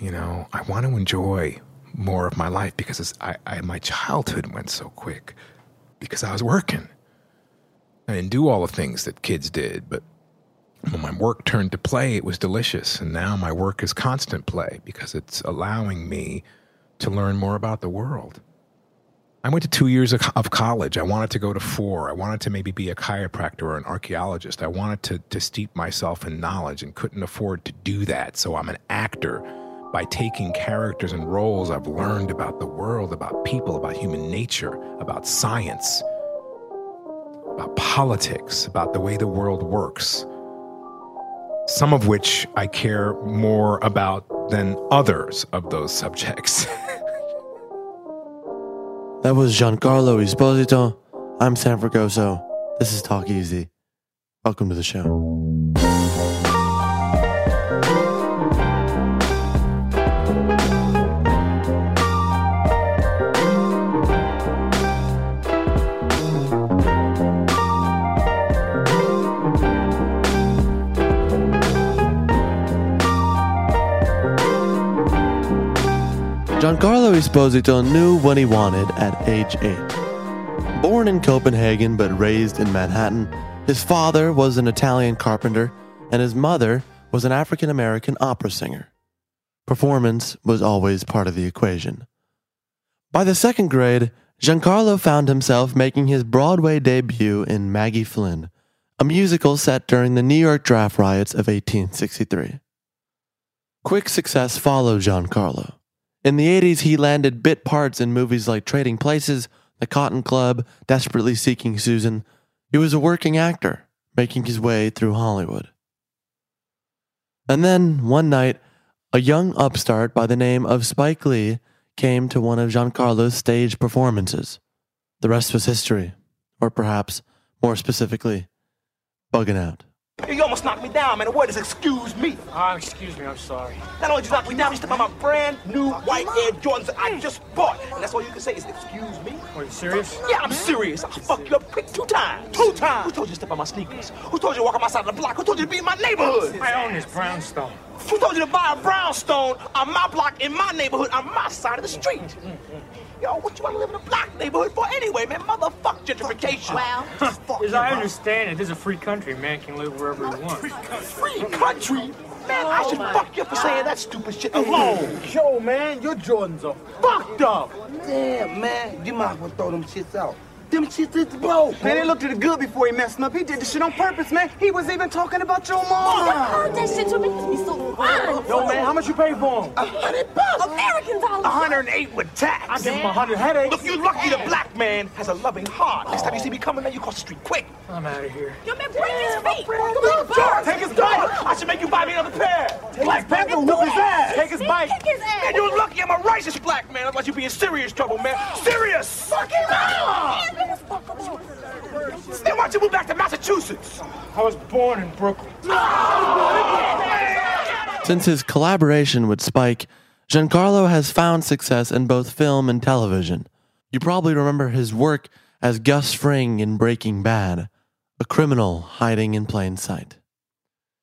you know, I want to enjoy more of my life because I, I, my childhood went so quick because I was working. I didn't do all the things that kids did, but when my work turned to play, it was delicious. And now my work is constant play because it's allowing me to learn more about the world. I went to two years of, college. I wanted to go to four. I wanted to maybe be a chiropractor or an archaeologist. I wanted to, to steep myself in knowledge and couldn't afford to do that. So I'm an actor by taking characters and roles I've learned about the world, about people, about human nature, about science, about politics, about the way the world works. Some of which I care more about than others of those subjects. that was Giancarlo Esposito. I'm Sam Fragoso. This is Talk Easy. Welcome to the show. Esposito knew what he wanted at age 8. Born in Copenhagen but raised in Manhattan, his father was an Italian carpenter and his mother was an African American opera singer. Performance was always part of the equation. By the second grade, Giancarlo found himself making his Broadway debut in Maggie Flynn, a musical set during the New York draft riots of 1863. Quick success followed Giancarlo. In the 80s, he landed bit parts in movies like Trading Places, The Cotton Club, Desperately Seeking Susan. He was a working actor, making his way through Hollywood. And then, one night, a young upstart by the name of Spike Lee came to one of Giancarlo's stage performances. The rest was history, or perhaps, more specifically, bugging out. You almost knocked me down, man. The word is excuse me. Ah, uh, excuse me, I'm sorry. Not only did you knock me down, you stepped on my brand new white Air Jordans that I just bought. And that's all you can say is excuse me. Are you serious? Yeah, I'm serious. I'll fuck you up quick two times. Two times. Who told you to step on my sneakers? Who told you to walk on my side of the block? Who told you to be in my neighborhood? I own this brownstone. Who told you to buy a brownstone on my block in my neighborhood on my side of the street? Yo, what you want to live in a black neighborhood for anyway, man? Motherfuck gentrification. Well, As I understand it, this is a free country. Man can live wherever he wants. Free country? Man, I oh should fuck you for saying that stupid shit alone. Yo, man, your Jordans are Fucked up. Damn, man. You might as well throw them shits out. Them shits is broke. Man, they looked at the good before he messed up. He did the shit on purpose, man. He was even talking about your I mom. heard that shit too. Make me so Yo, man, how much you pay for him? A hundred bucks. American dollars. 108 with tax. I give him a hundred headaches. Look, you lucky the black man has a loving heart. Next time you see me coming, man, you cross the street quick. I'm out of here. Yo, man, break his feet. George, take his bike. I should make you buy me another pair. Black Panther whoop his ass. Take his bike. Kick his ass. Man, you're lucky I'm a righteous black man. Otherwise, you'd be in serious trouble, man. Serious. Fuck him out. Then why don't you move back to Massachusetts? I was born in Brooklyn. Since his collaboration with Spike, Giancarlo has found success in both film and television. You probably remember his work as Gus Fring in Breaking Bad, a criminal hiding in plain sight.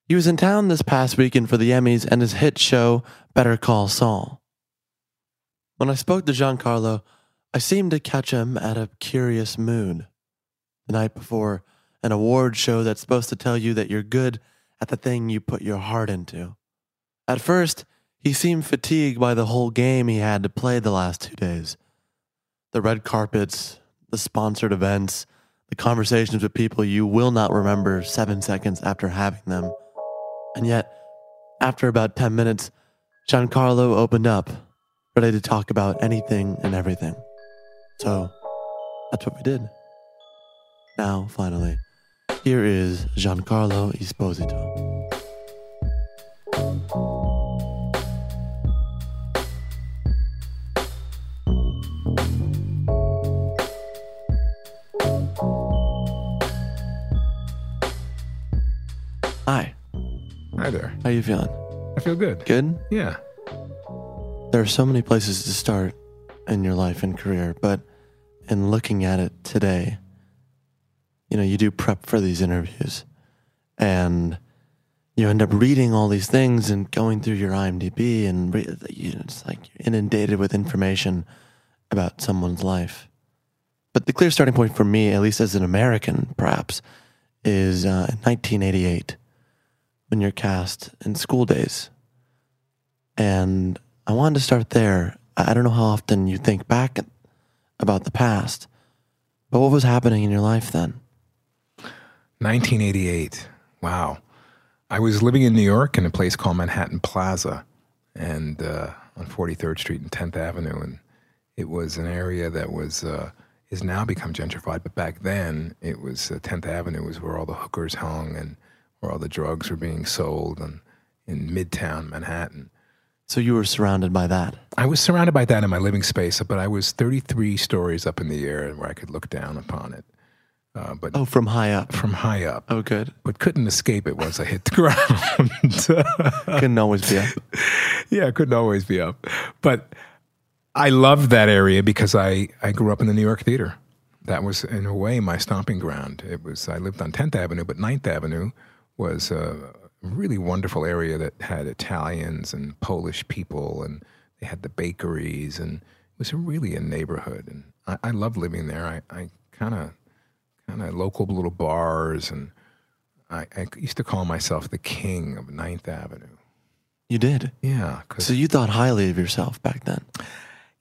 He was in town this past weekend for the Emmys and his hit show Better Call Saul. When I spoke to Giancarlo, I seemed to catch him at a curious mood. The night before an award show that's supposed to tell you that you're good at the thing you put your heart into. At first, he seemed fatigued by the whole game he had to play the last two days. The red carpets, the sponsored events, the conversations with people you will not remember seven seconds after having them. And yet, after about 10 minutes, Giancarlo opened up, ready to talk about anything and everything. So, that's what we did. Now, finally, here is Giancarlo Esposito. Hi, Hi there. how you feeling? I feel good. Good? Yeah. There are so many places to start in your life and career, but in looking at it today, you know, you do prep for these interviews and you end up reading all these things and going through your IMDb and re- you it's like you're inundated with information about someone's life. But the clear starting point for me, at least as an American, perhaps, is uh, 1988 when you're cast in School Daze. And I wanted to start there. I don't know how often you think back about the past, but what was happening in your life then? 1988. Wow. I was living in New York in a place called Manhattan Plaza and uh, on 43rd Street and 10th Avenue. And it was an area that was, uh, is now become gentrified. But back then, it was uh, 10th Avenue was where all the hookers hung and where all the drugs were being sold and in Midtown Manhattan. So you were surrounded by that. I was surrounded by that in my living space, but I was 33 stories up in the air where I could look down upon it. Uh, but Oh, from high up. from high up. Oh, good. but couldn't escape it once I hit the ground. Couldn't always be up. yeah, couldn't always be up. But I loved that area because I, I grew up in the New York theater. That was, in a way, my stomping ground. It was I lived on 10th Avenue, but 9th Avenue was a really wonderful area that had Italians and Polish people, and they had the bakeries, and it was really a neighborhood. And I, I loved living there. I, I kind of, kind of local little bars, and I, I used to call myself the king of Ninth Avenue. You did. Yeah, So you thought highly of yourself back then.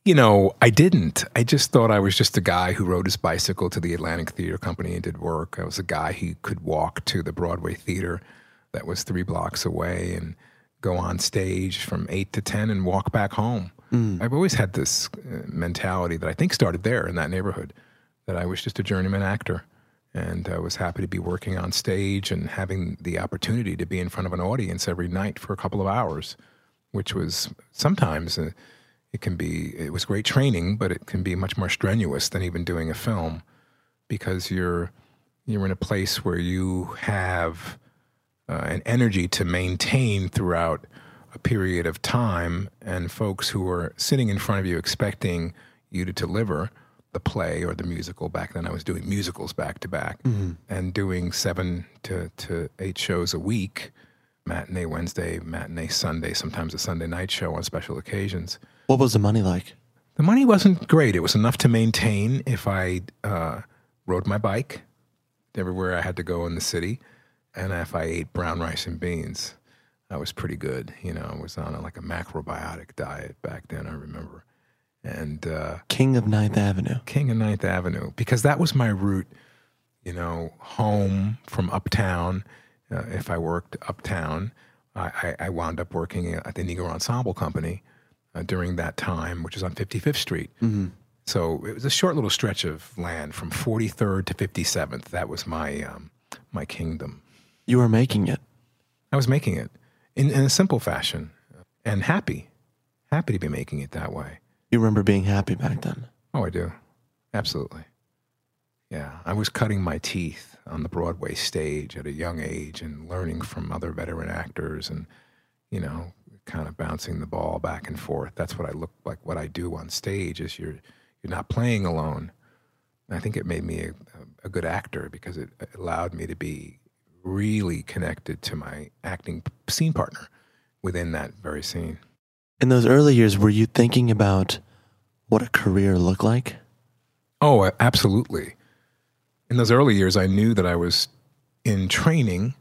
you know, I didn't. I just thought I was just a guy who rode his bicycle to the Atlantic Theater Company and did work. I was a guy who could walk to the Broadway Theater that was three blocks away and go on stage from eight to 10 and walk back home. I've always had this uh, mentality that I think started there in that neighborhood that I was just a journeyman actor. And I was happy to be working on stage and having the opportunity to be in front of an audience every night for a couple of hours, which was sometimes uh, it can be it was great training, but it can be much more strenuous than even doing a film because you're you're in a place where you have uh, an energy to maintain throughout a period of time, and folks who are sitting in front of you expecting you to deliver the play or the musical. Back then, I was doing musicals back to back and doing seven to, to eight shows a week matinee Wednesday, matinee Sunday, sometimes a Sunday night show on special occasions. What was the money like? The money wasn't great. It was enough to maintain if I uh, rode my bike everywhere I had to go in the city, and if I ate brown rice and beans. I was pretty good. You know, I was on a, like a macrobiotic diet back then. I remember, and uh, King of Ninth Avenue. King of Ninth Avenue because that was my route, you know, home from uptown. Uh, if I worked uptown, I, I, I wound up working at the Negro Ensemble Company uh, during that time, which is on 55th Street. So it was a short little stretch of land from 43rd to 57th. That was my um, my kingdom. You were making it. I was making it in, in a simple fashion and happy, happy to be making it that way. You remember being happy back then. Oh, I do. Absolutely. Yeah. I was cutting my teeth on the Broadway stage at a young age and learning from other veteran actors and, you know, kind of bouncing the ball back and forth. That's what I look like. What I do on stage is you're, you're not playing alone. And I think it made me a, a good actor because it allowed me to be really connected to my acting scene partner within that very scene. In those early years, were you thinking about what a career looked like? Oh, absolutely. In those early years, I knew that I was in training,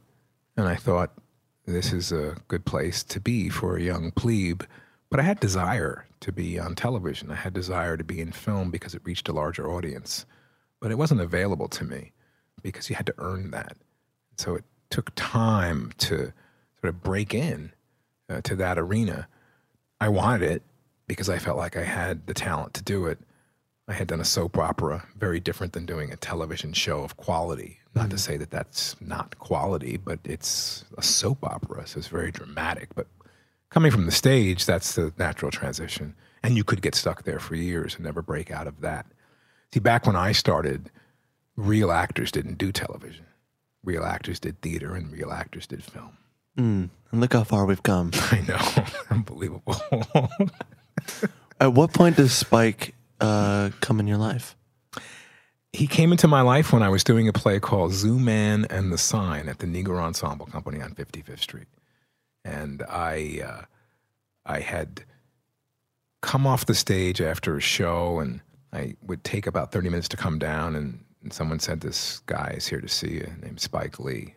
and I thought this is a good place to be for a young plebe. But I had desire to be on television. I had desire to be in film because it reached a larger audience. But it wasn't available to me because you had to earn that. So it took time to sort of break in uh, to that arena. I wanted it because I felt like I had the talent to do it. I had done a soap opera, very different than doing a television show of quality. Not to say that that's not quality, but it's a soap opera, so it's very dramatic. But coming from the stage, that's the natural transition. And you could get stuck there for years and never break out of that. See, back when I started, real actors didn't do television. Real actors did theater and real actors did film. Mm, and look how far we've come. I know. Unbelievable. At what point does Spike uh, come in your life? he came into my life when I was doing a play called Zooman and the Sign at the Negro Ensemble Company on 55th Street. And I, uh, I had come off the stage after a show, and I would take about 30 minutes to come down, and, and someone said, This guy is here to see you, named Spike Lee.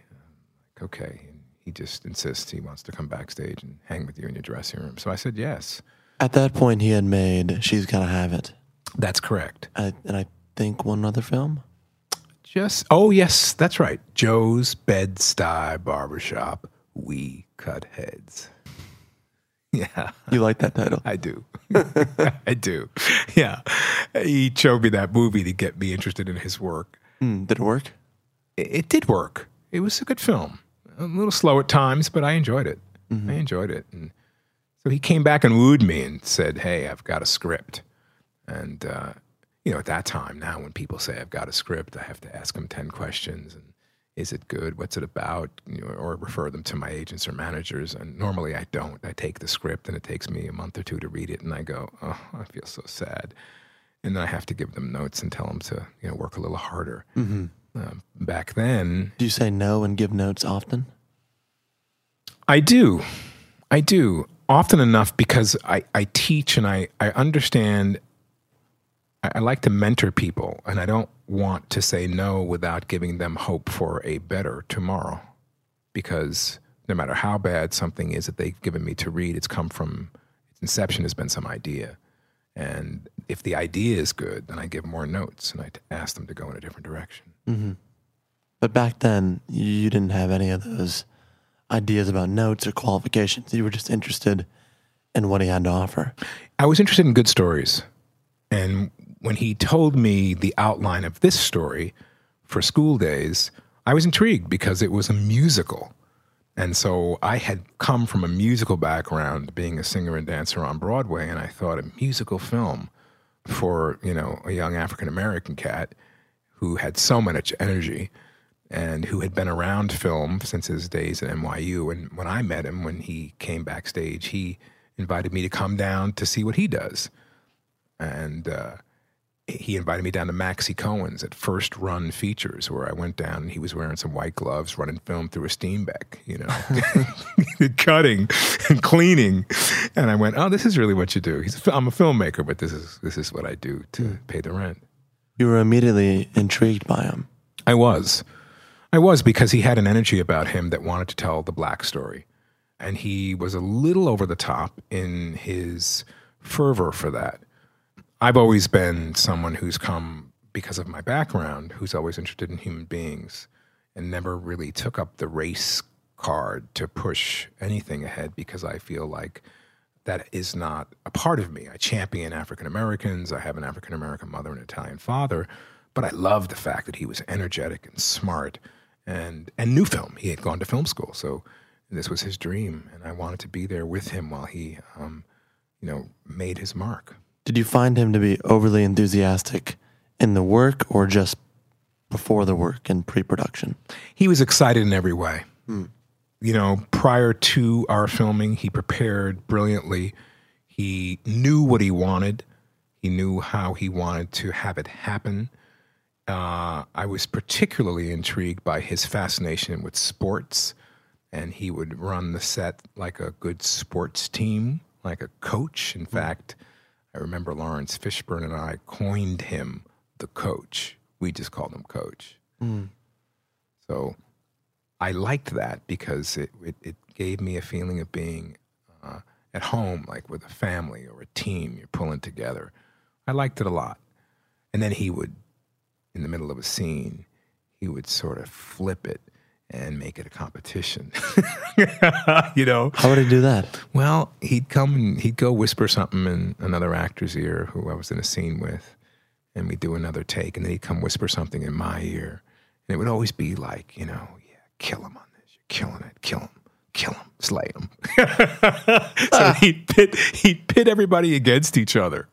Like, okay. And he just insists he wants to come backstage and hang with you in your dressing room. So I said, Yes. At that point, he had made She's Gotta Have It. That's correct. I, and I think one other film. Just oh yes, that's right. Joe's Bed Stuy Barbershop. We cut heads. Yeah, You like that title? I do. I do. Yeah, he showed me that movie to get me interested in his work. Mm, did it work? It, it did work. It was a good film. A little slow at times, but I enjoyed it. I enjoyed it. And so he came back and wooed me and said, "Hey, I've got a script." And uh, you know, at that time, now when people say I've got a script, I have to ask them ten questions and is it good? What's it about? You know, or refer them to my agents or managers. And normally I don't. I take the script and it takes me a month or two to read it, and I go, "Oh, I feel so sad." And then I have to give them notes and tell them to you know work a little harder. Mm-hmm. Um, back then, Do you say no and give notes often? I do. I do. Often enough because I, I teach and I, I understand. I, I like to mentor people, and I don't want to say no without giving them hope for a better tomorrow. Because no matter how bad something is that they've given me to read, it's come from its inception has been some idea. And if the idea is good, then I give more notes and I ask them to go in a different direction. Mm-hmm. But back then, you didn't have any of those ideas about notes or qualifications. You were just interested in what he had to offer. I was interested in good stories. And when he told me the outline of this story for School Daze, I was intrigued because it was a musical. And so I had come from a musical background, being a singer and dancer on Broadway, and I thought a musical film for, you know, a young African American cat who had so much energy and who had been around film since his days at NYU. And when I met him, when he came backstage, he invited me to come down to see what he does. And uh, he invited me down to Maxie Cohen's at First Run Features, where I went down and he was wearing some white gloves, running film through a steam Steenbeck, you know, cutting and cleaning. And I went, "Oh, this is really what you do." He's, I'm a filmmaker, but this is this is what I do to hmm. pay the rent. You were immediately intrigued by him. I was. I was because he had an energy about him that wanted to tell the black story. And he was a little over the top in his fervor for that. I've always been someone who's come because of my background, who's always interested in human beings and never really took up the race card to push anything ahead because I feel like that is not a part of me. I champion African Americans. I have an African American mother and Italian father, but I love the fact that he was energetic and smart and and knew film. He had gone to film school, so this was his dream, and I wanted to be there with him while he, um, you know, made his mark. Did you find him to be overly enthusiastic in the work or just before the work in pre production? He was excited in every way. You know, prior to our filming, he prepared brilliantly. He knew what he wanted. He knew how he wanted to have it happen. Uh, I was particularly intrigued by his fascination with sports, and he would run the set like a good sports team, like a coach. In fact, I remember Laurence Fishburne and I coined him the coach. We just called him coach. So I liked that because it, it, it gave me a feeling of being uh, at home, like with a family or a team you're pulling together. I liked it a lot. And then he would, in the middle of a scene, he would sort of flip it and make it a competition. you know? How would he do that? Well, he'd come and he'd go whisper something in another actor's ear who I was in a scene with, and we'd do another take, and then he'd come whisper something in my ear. And it would always be like, you know, yeah, kill him on this. You're killing it. Kill him. Kill him. Slay him. so ah. he'd pit, he'd pit everybody against each other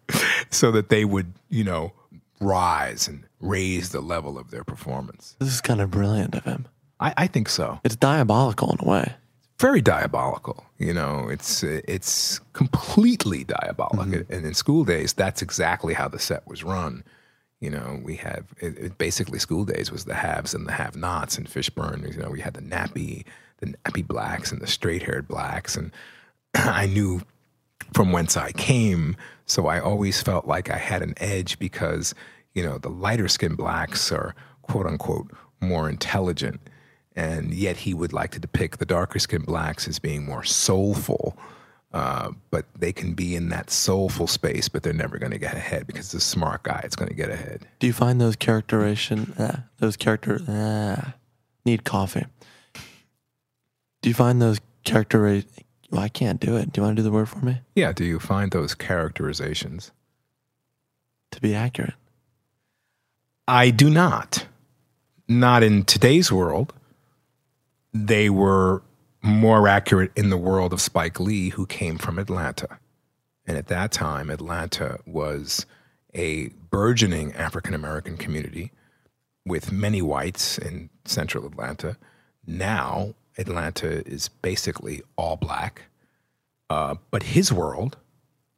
so that they would, you know, rise and raise the level of their performance. This is kind of brilliant of him. I, I think so. It's diabolical in a way. very diabolical. You know, it's it's completely diabolical. Mm-hmm. And in School Daze, that's exactly how the set was run. You know, we have it, it basically School Daze was the haves and the have-nots. And Fishburne, you know, we had the nappy, the nappy blacks and the straight-haired blacks. And I knew from whence I came, so I always felt like I had an edge because you know the lighter skinned blacks are quote unquote more intelligent, and yet he would like to depict the darker skinned blacks as being more soulful. Uh, but they can be in that soulful space, but they're never going to get ahead because the smart guy is going to get ahead. Do you find those characterization, uh, those character, uh, need coffee? Do you find those character? Well, I can't do it. Do you want to do the word for me? Yeah. Do you find those characterizations? To be accurate. I do not. Not in today's world. They were more accurate in the world of Spike Lee, who came from Atlanta. And at that time, Atlanta was a burgeoning African American community with many whites in central Atlanta. Now, Atlanta is basically all black. Uh, but his world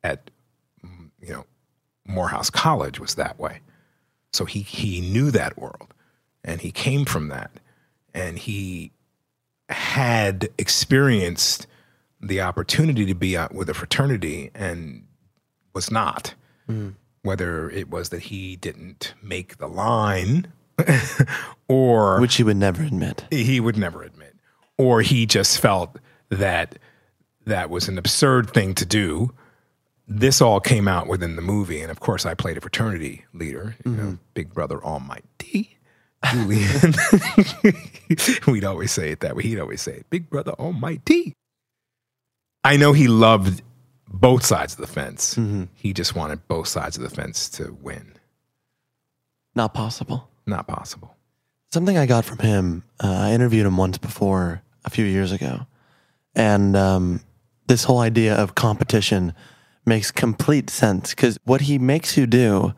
at, you know, Morehouse College was that way. So he, he knew that world and he came from that. And he had experienced the opportunity to be out with a fraternity and was not. Hmm. Whether it was that he didn't make the line or Which he would never admit. he would never admit, or he just felt that that was an absurd thing to do. This all came out within the movie, and of course, I played a fraternity leader, you know, mm-hmm. Big Brother Almighty, Julian. We'd always say it that way. He'd always say it, Big Brother Almighty. I know he loved both sides of the fence. He just wanted both sides of the fence to win. Not possible. Not possible. Something I got from him, uh, I interviewed him once before a few years ago. And um, this whole idea of competition makes complete sense because what he makes you do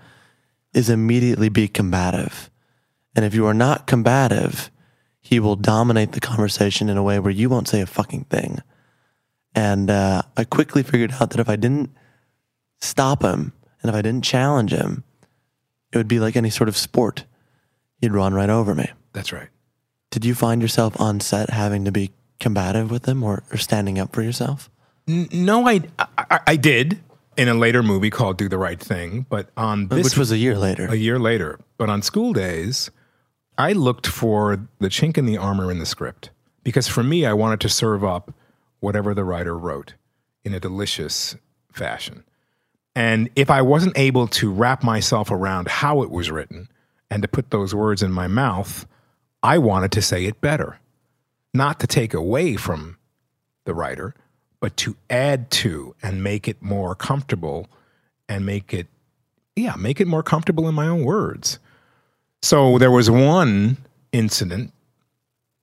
is immediately be combative. And if you are not combative, he will dominate the conversation in a way where you won't say a fucking thing. And uh, I quickly figured out that if I didn't stop him and if I didn't challenge him, it would be like any sort of sport. He'd run right over me. That's right. Did you find yourself on set having to be combative with him or, or standing up for yourself? N- No, I, I I did in a later movie called Do the Right Thing, but on this Which was a year later. a year later. But on School Daze, I looked for the chink in the armor in the script because for me, I wanted to serve up whatever the writer wrote in a delicious fashion. And if I wasn't able to wrap myself around how it was written and to put those words in my mouth, I wanted to say it better. not to take away from the writer, but to add to and make it more comfortable and make it, yeah, make it more comfortable in my own words. So there was one incident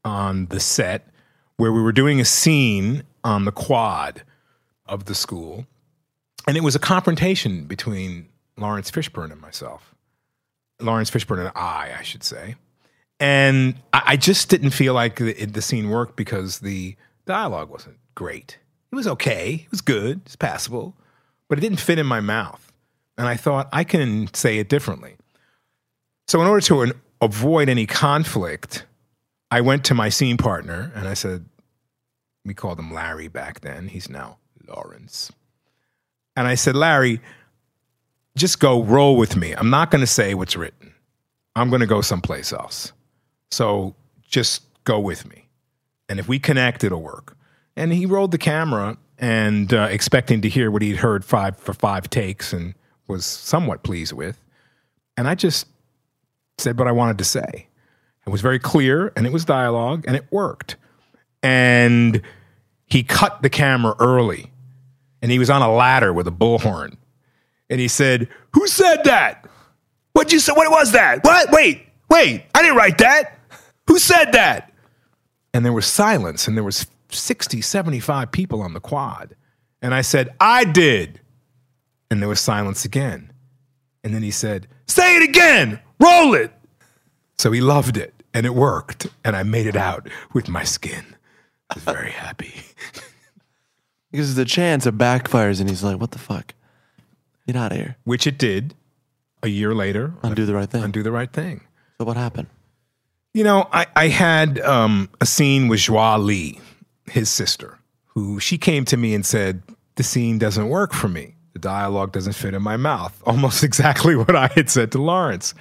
on the set where we were doing a scene on the quad of the school, and it was a confrontation between Laurence Fishburne and myself. Laurence Fishburne and I, I should say. And I, I just didn't feel like the, the scene worked because the dialogue wasn't great. It was okay, it was good, it's passable, but it didn't fit in my mouth. And I thought I can say it differently. So, in order to an- avoid any conflict, I went to my scene partner and I said, we called him Larry back then. He's now Laurence. And I said, Larry, just go roll with me. I'm not going to say what's written. I'm going to go someplace else. So just go with me. And if we connect, it'll work. And he rolled the camera and uh, expecting to hear what he'd heard five for five takes and was somewhat pleased with. And I just said what I wanted to say. It was very clear and it was dialogue and it worked. And he cut the camera early and he was on a ladder with a bullhorn. And he said, Who said that? What'd you say? What was that? What? Wait, wait, I didn't write that. Who said that? And there was silence and there was 60, 75 people on the quad. And I said, I did. And there was silence again. And then he said, Say it again, roll it. So he loved it and it worked. And I made it out with my skin. I was very happy. Because the chance it backfires and he's like, what the fuck? Get out of here. Which it did a year later. Undo the right thing. Undo the right thing. So what happened? You know, I, I had um, a scene with Joie Lee, his sister, who she came to me and said, The scene doesn't work for me. The dialogue doesn't fit in my mouth. Almost exactly what I had said to Laurence.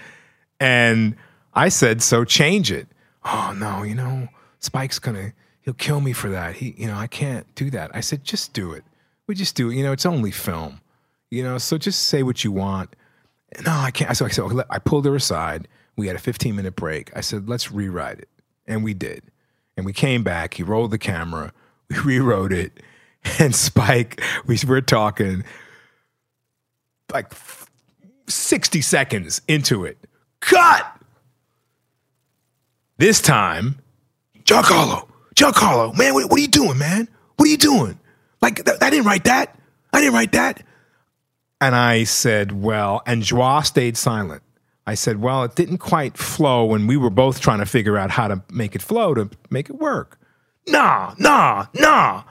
And I said, So change it. Oh, no, you know, Spike's to, he'll kill me for that. He, you know, I can't do that. I said, Just do it. We just do it. You know, it's only film, you know, so just say what you want. No, I can't. So I said, "Okay, I pulled her aside. We had a 15 minute break. I said, let's rewrite it. And we did. And we came back. He rolled the camera. We rewrote it. And Spike, we were talking like 60 seconds into it. Cut! This time, Giancarlo, Giancarlo, man, what, what are you doing, man? What are you doing? Like, th- I didn't write that. I didn't write that. And I said, well, and Joie stayed silent. I said, well, it didn't quite flow, and we were both trying to figure out how to make it flow to make it work. Nah, nah, nah,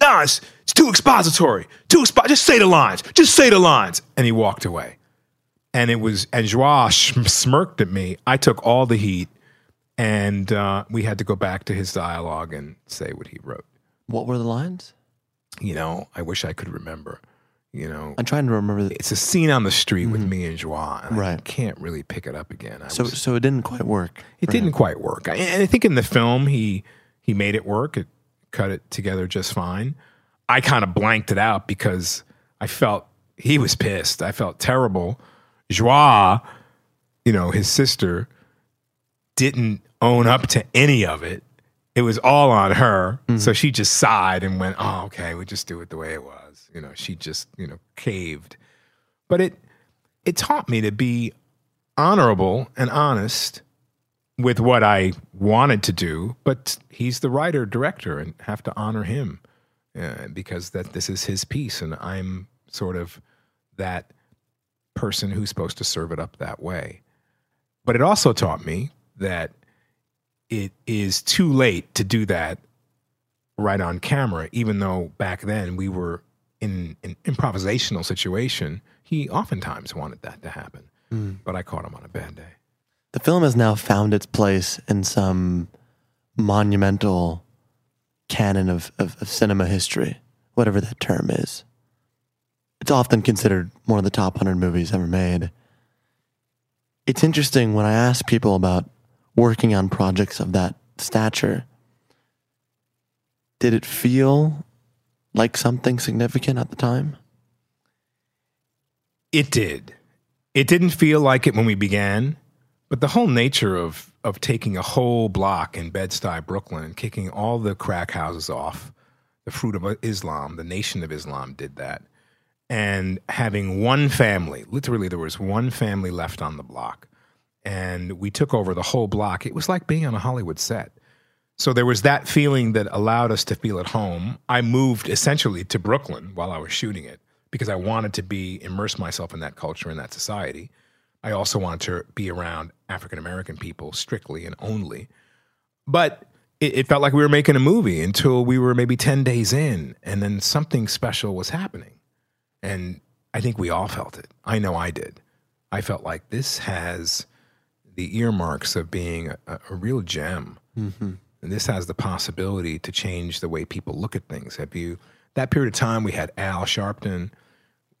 nah, it's, it's too expository. Too expo- just say the lines. Just say the lines. And he walked away. And it was, and sh- smirked at me. I took all the heat, and uh, we had to go back to his dialogue and say what he wrote. What were the lines? You know, I wish I could remember. You know, I'm trying to remember. The, it's a scene on the street with me and Joie, and I Right. can't really pick it up again. I so was- so it didn't quite work. it didn't him. quite work. I, and I think in the film he he made it work. It cut it together just fine. I kind of blanked it out because I felt he was pissed. I felt terrible. Joie, you know, his sister, didn't own up to any of it. It was all on her. So she just sighed and went, "Oh, okay, we just do it the way it was." You know, she just, you know, caved. But it it taught me to be honorable and honest with what I wanted to do, but he's the writer director and have to honor him uh, because that this is his piece and I'm sort of that person who's supposed to serve it up that way. But it also taught me that it is too late to do that right on camera, even though back then we were in an improvisational situation. He oftentimes wanted that to happen, hmm. but I caught him on a bad day. The film has now found its place in some monumental canon of, of, of cinema history, whatever that term is. It's often considered one of the top 100 movies ever made. It's interesting when I ask people about working on projects of that stature, did it feel like something significant at the time? It did. It didn't feel like it when we began, But the whole nature of of taking a whole block in Bed-Stuy, Brooklyn, kicking all the crack houses off, the fruit of Islam, the Nation of Islam did that, and having one family, literally there was one family left on the block, and we took over the whole block. It was like being on a Hollywood set. So there was that feeling that allowed us to feel at home. I moved essentially to Brooklyn while I was shooting it because I wanted to be immerse myself in that culture and that society. I also wanted to be around African American people strictly and only. But it, it, felt like we were making a movie until we were maybe 10 days in, and then something special was happening. And I think we all felt it. I know I did. I felt like this has the earmarks of being a, a real gem. Mm-hmm. And this has the possibility to change the way people look at things. Have you, that period of time, we had Al Sharpton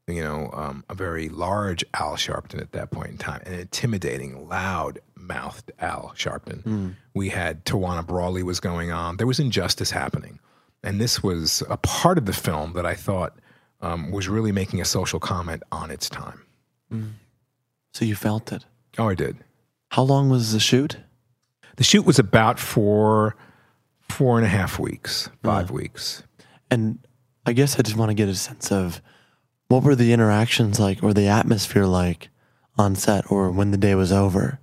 you know, um, a very large Al Sharpton at that point in time, an intimidating, loud mouthed Al Sharpton. Mm. We had Tawana Brawley was going on. There was injustice happening. And this was a part of the film that I thought um, was really making a social comment on its time. Mm. So you felt it? Oh, I did. How long was the shoot? The shoot was about four, four and a half weeks, five uh, weeks. And I guess I just want to get a sense of what were the interactions like or the atmosphere like on set or when the day was over?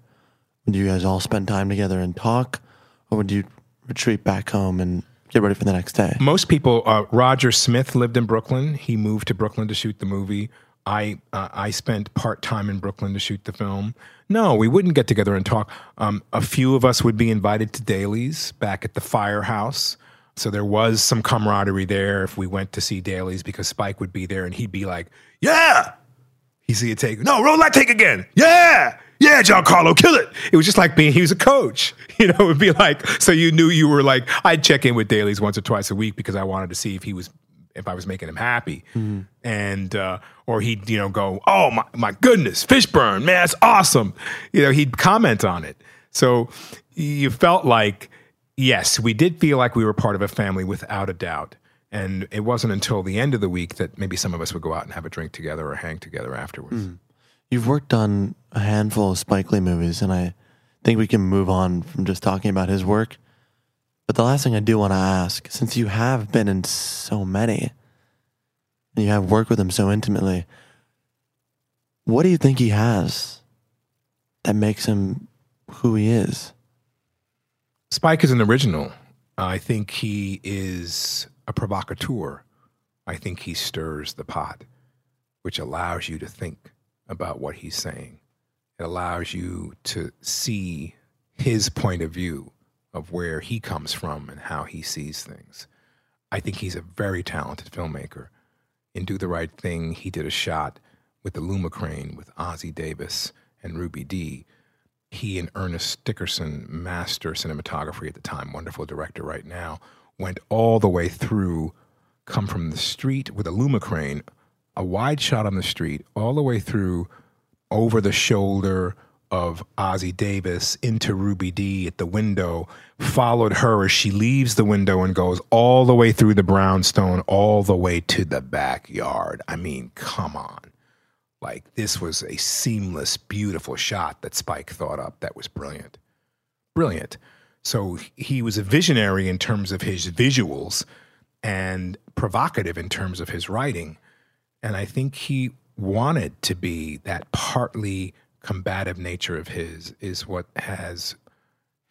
Would you guys all spend time together and talk or would you retreat back home and get ready for the next day? Most people, uh, Roger Smith lived in Brooklyn. He moved to Brooklyn to shoot the movie. I uh, I spent part time in Brooklyn to shoot the film. No, we wouldn't get together and talk. Um, a few of us would be invited to dailies back at the firehouse. So there was some camaraderie there if we went to see dailies because Spike would be there and he'd be like, Yeah. He'd see a take. No, roll that take again. Yeah. Yeah, Giancarlo, kill it. It was just like being, he was a coach. You know, it would be like, so you knew you were like, I'd check in with dailies once or twice a week because I wanted to see if he was, if I was making him happy. Mm-hmm. And, uh, or he'd, you know, go, oh my, my goodness, Fishburne, man, that's awesome. You know, he'd comment on it. So you felt like, yes, we did feel like we were part of a family without a doubt. And it wasn't until the end of the week that maybe some of us would go out and have a drink together or hang together afterwards. Mm. You've worked on a handful of Spike Lee movies, and I think we can move on from just talking about his work. But the last thing I do want to ask, since you have been in so many, and you have worked with him so intimately, what do you think he has that makes him who he is? Spike is an original. I think he is a provocateur. I think he stirs the pot, which allows you to think about what he's saying. It allows you to see his point of view of where he comes from and how he sees things. I think he's a very talented filmmaker. In Do the Right Thing, he did a shot with the Louma crane with Ossie Davis and Ruby Dee he and Ernest Dickerson, master cinematography at the time, wonderful director right now, went all the way through, come from the street with a Louma crane, a wide shot on the street, all the way through over the shoulder of Ossie Davis into Ruby Dee at the window, followed her as she leaves the window and goes all the way through the brownstone, all the way to the backyard. I mean, come on. Like this was a seamless, beautiful shot that Spike thought up that was brilliant. Brilliant. So he was a visionary in terms of his visuals and provocative in terms of his writing. And I think he wanted to be that partly combative nature of his is what has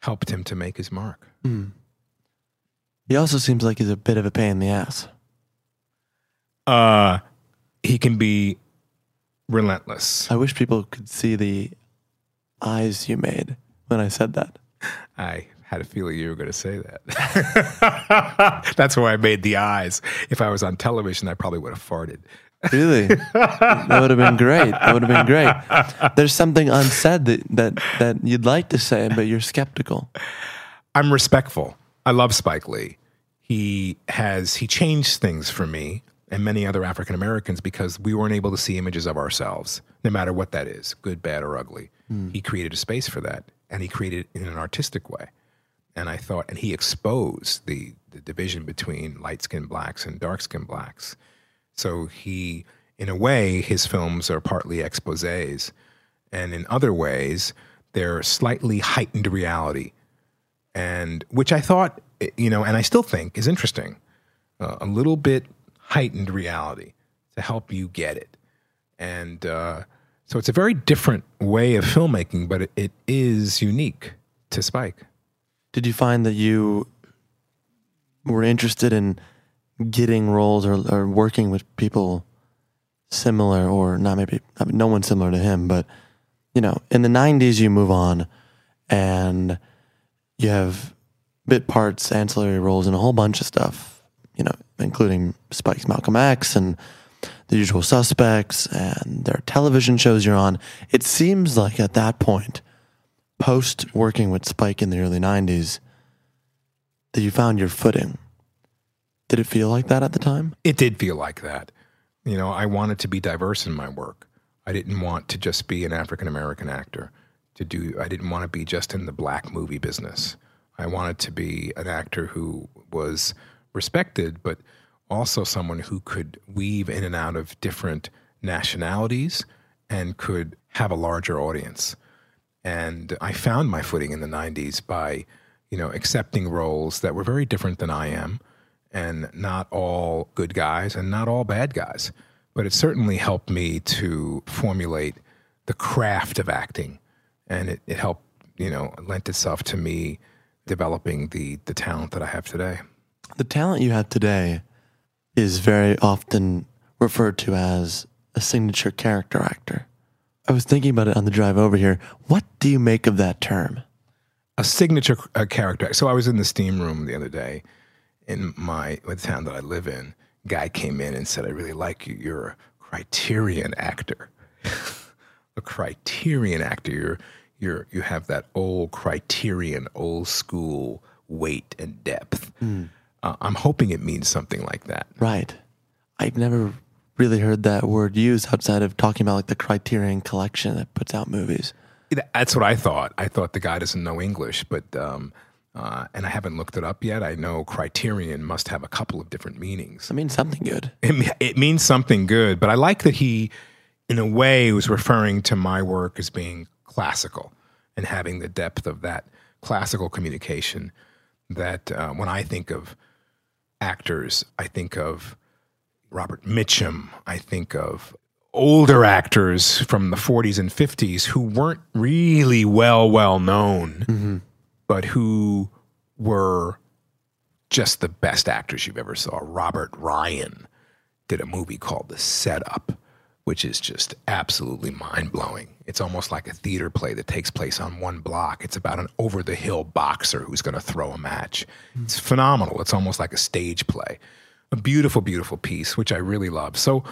helped him to make his mark. Mm. He also seems like he's a bit of a pain in the ass. Uh, he can be relentless. I wish people could see the eyes you made when I said that. I had a feeling you were going to say that. That's why I made the eyes. If I was on television, I probably would have farted. Really? that would have been great. That would have been great. There's something unsaid that, that, that you'd like to say, but you're skeptical. I'm respectful. I love Spike Lee. He has he changed things for me and many other African Americans because we weren't able to see images of ourselves, no matter what that is, good, bad, or ugly. Mm. He created a space for that, and he created it in an artistic way. And I thought, and he exposed the, the division between light skinned blacks and dark skinned blacks. So he, in a way, his films are partly exposes. And in other ways, they're slightly heightened reality, and which I thought, you know, and I still think is interesting. Uh, a little bit heightened reality to help you get it, and uh, so it's a very different way of filmmaking, but it, it is unique to Spike. Did you find that you were interested in getting roles or, or working with people similar or not maybe I mean, no one similar to him, but you know, in the 90s you move on and you have bit parts, ancillary roles and a whole bunch of stuff, you know, including Spike's Malcolm X and the usual suspects and their television shows you're on. It seems like at that point, post working with Spike in the early 90s, that you found your footing. Did it feel like that at the time? It did feel like that. You know, I wanted to be diverse in my work. I didn't want to just be an African American actor. To do, I didn't want to be just in the black movie business. I wanted to be an actor who was respected, but also someone who could weave in and out of different nationalities and could have a larger audience. And I found my footing in the 90s by, you know, accepting roles that were very different than I am and not all good guys and not all bad guys. But it certainly helped me to formulate the craft of acting. And it, it helped, you know, lent itself to me developing the, the talent that I have today. The talent you have today is very often referred to as a signature character actor. I was thinking about it on the drive over here. What do you make of that term? A signature uh, character. So I was in the steam room the other day in my the town that I live in. Guy came in and said, "I really like you. You're a Criterion actor. a Criterion actor. You're you're you have that old Criterion, old school weight and depth." Uh, I'm hoping it means something like that. Right. I've never really heard that word used outside of talking about like the Criterion collection that puts out movies. That's what I thought. I thought the guy doesn't know English, but um, uh, and I haven't looked it up yet. I know Criterion must have a couple of different meanings. I mean, something good. It, it means something good, but I like that he, in a way, was referring to my work as being classical and having the depth of that classical communication. That uh, when I think of actors, I think of Robert Mitchum. I think of older actors from the 40s and 50s who weren't really well well known, but who were just the best actors you've ever saw. Robert Ryan did a movie called The Setup, which is just absolutely mind blowing. It's almost like a theater play that takes place on one block. It's about an over the hill boxer who's going to throw a match. It's phenomenal. It's almost like a stage play. A beautiful, beautiful piece, which I really love. So,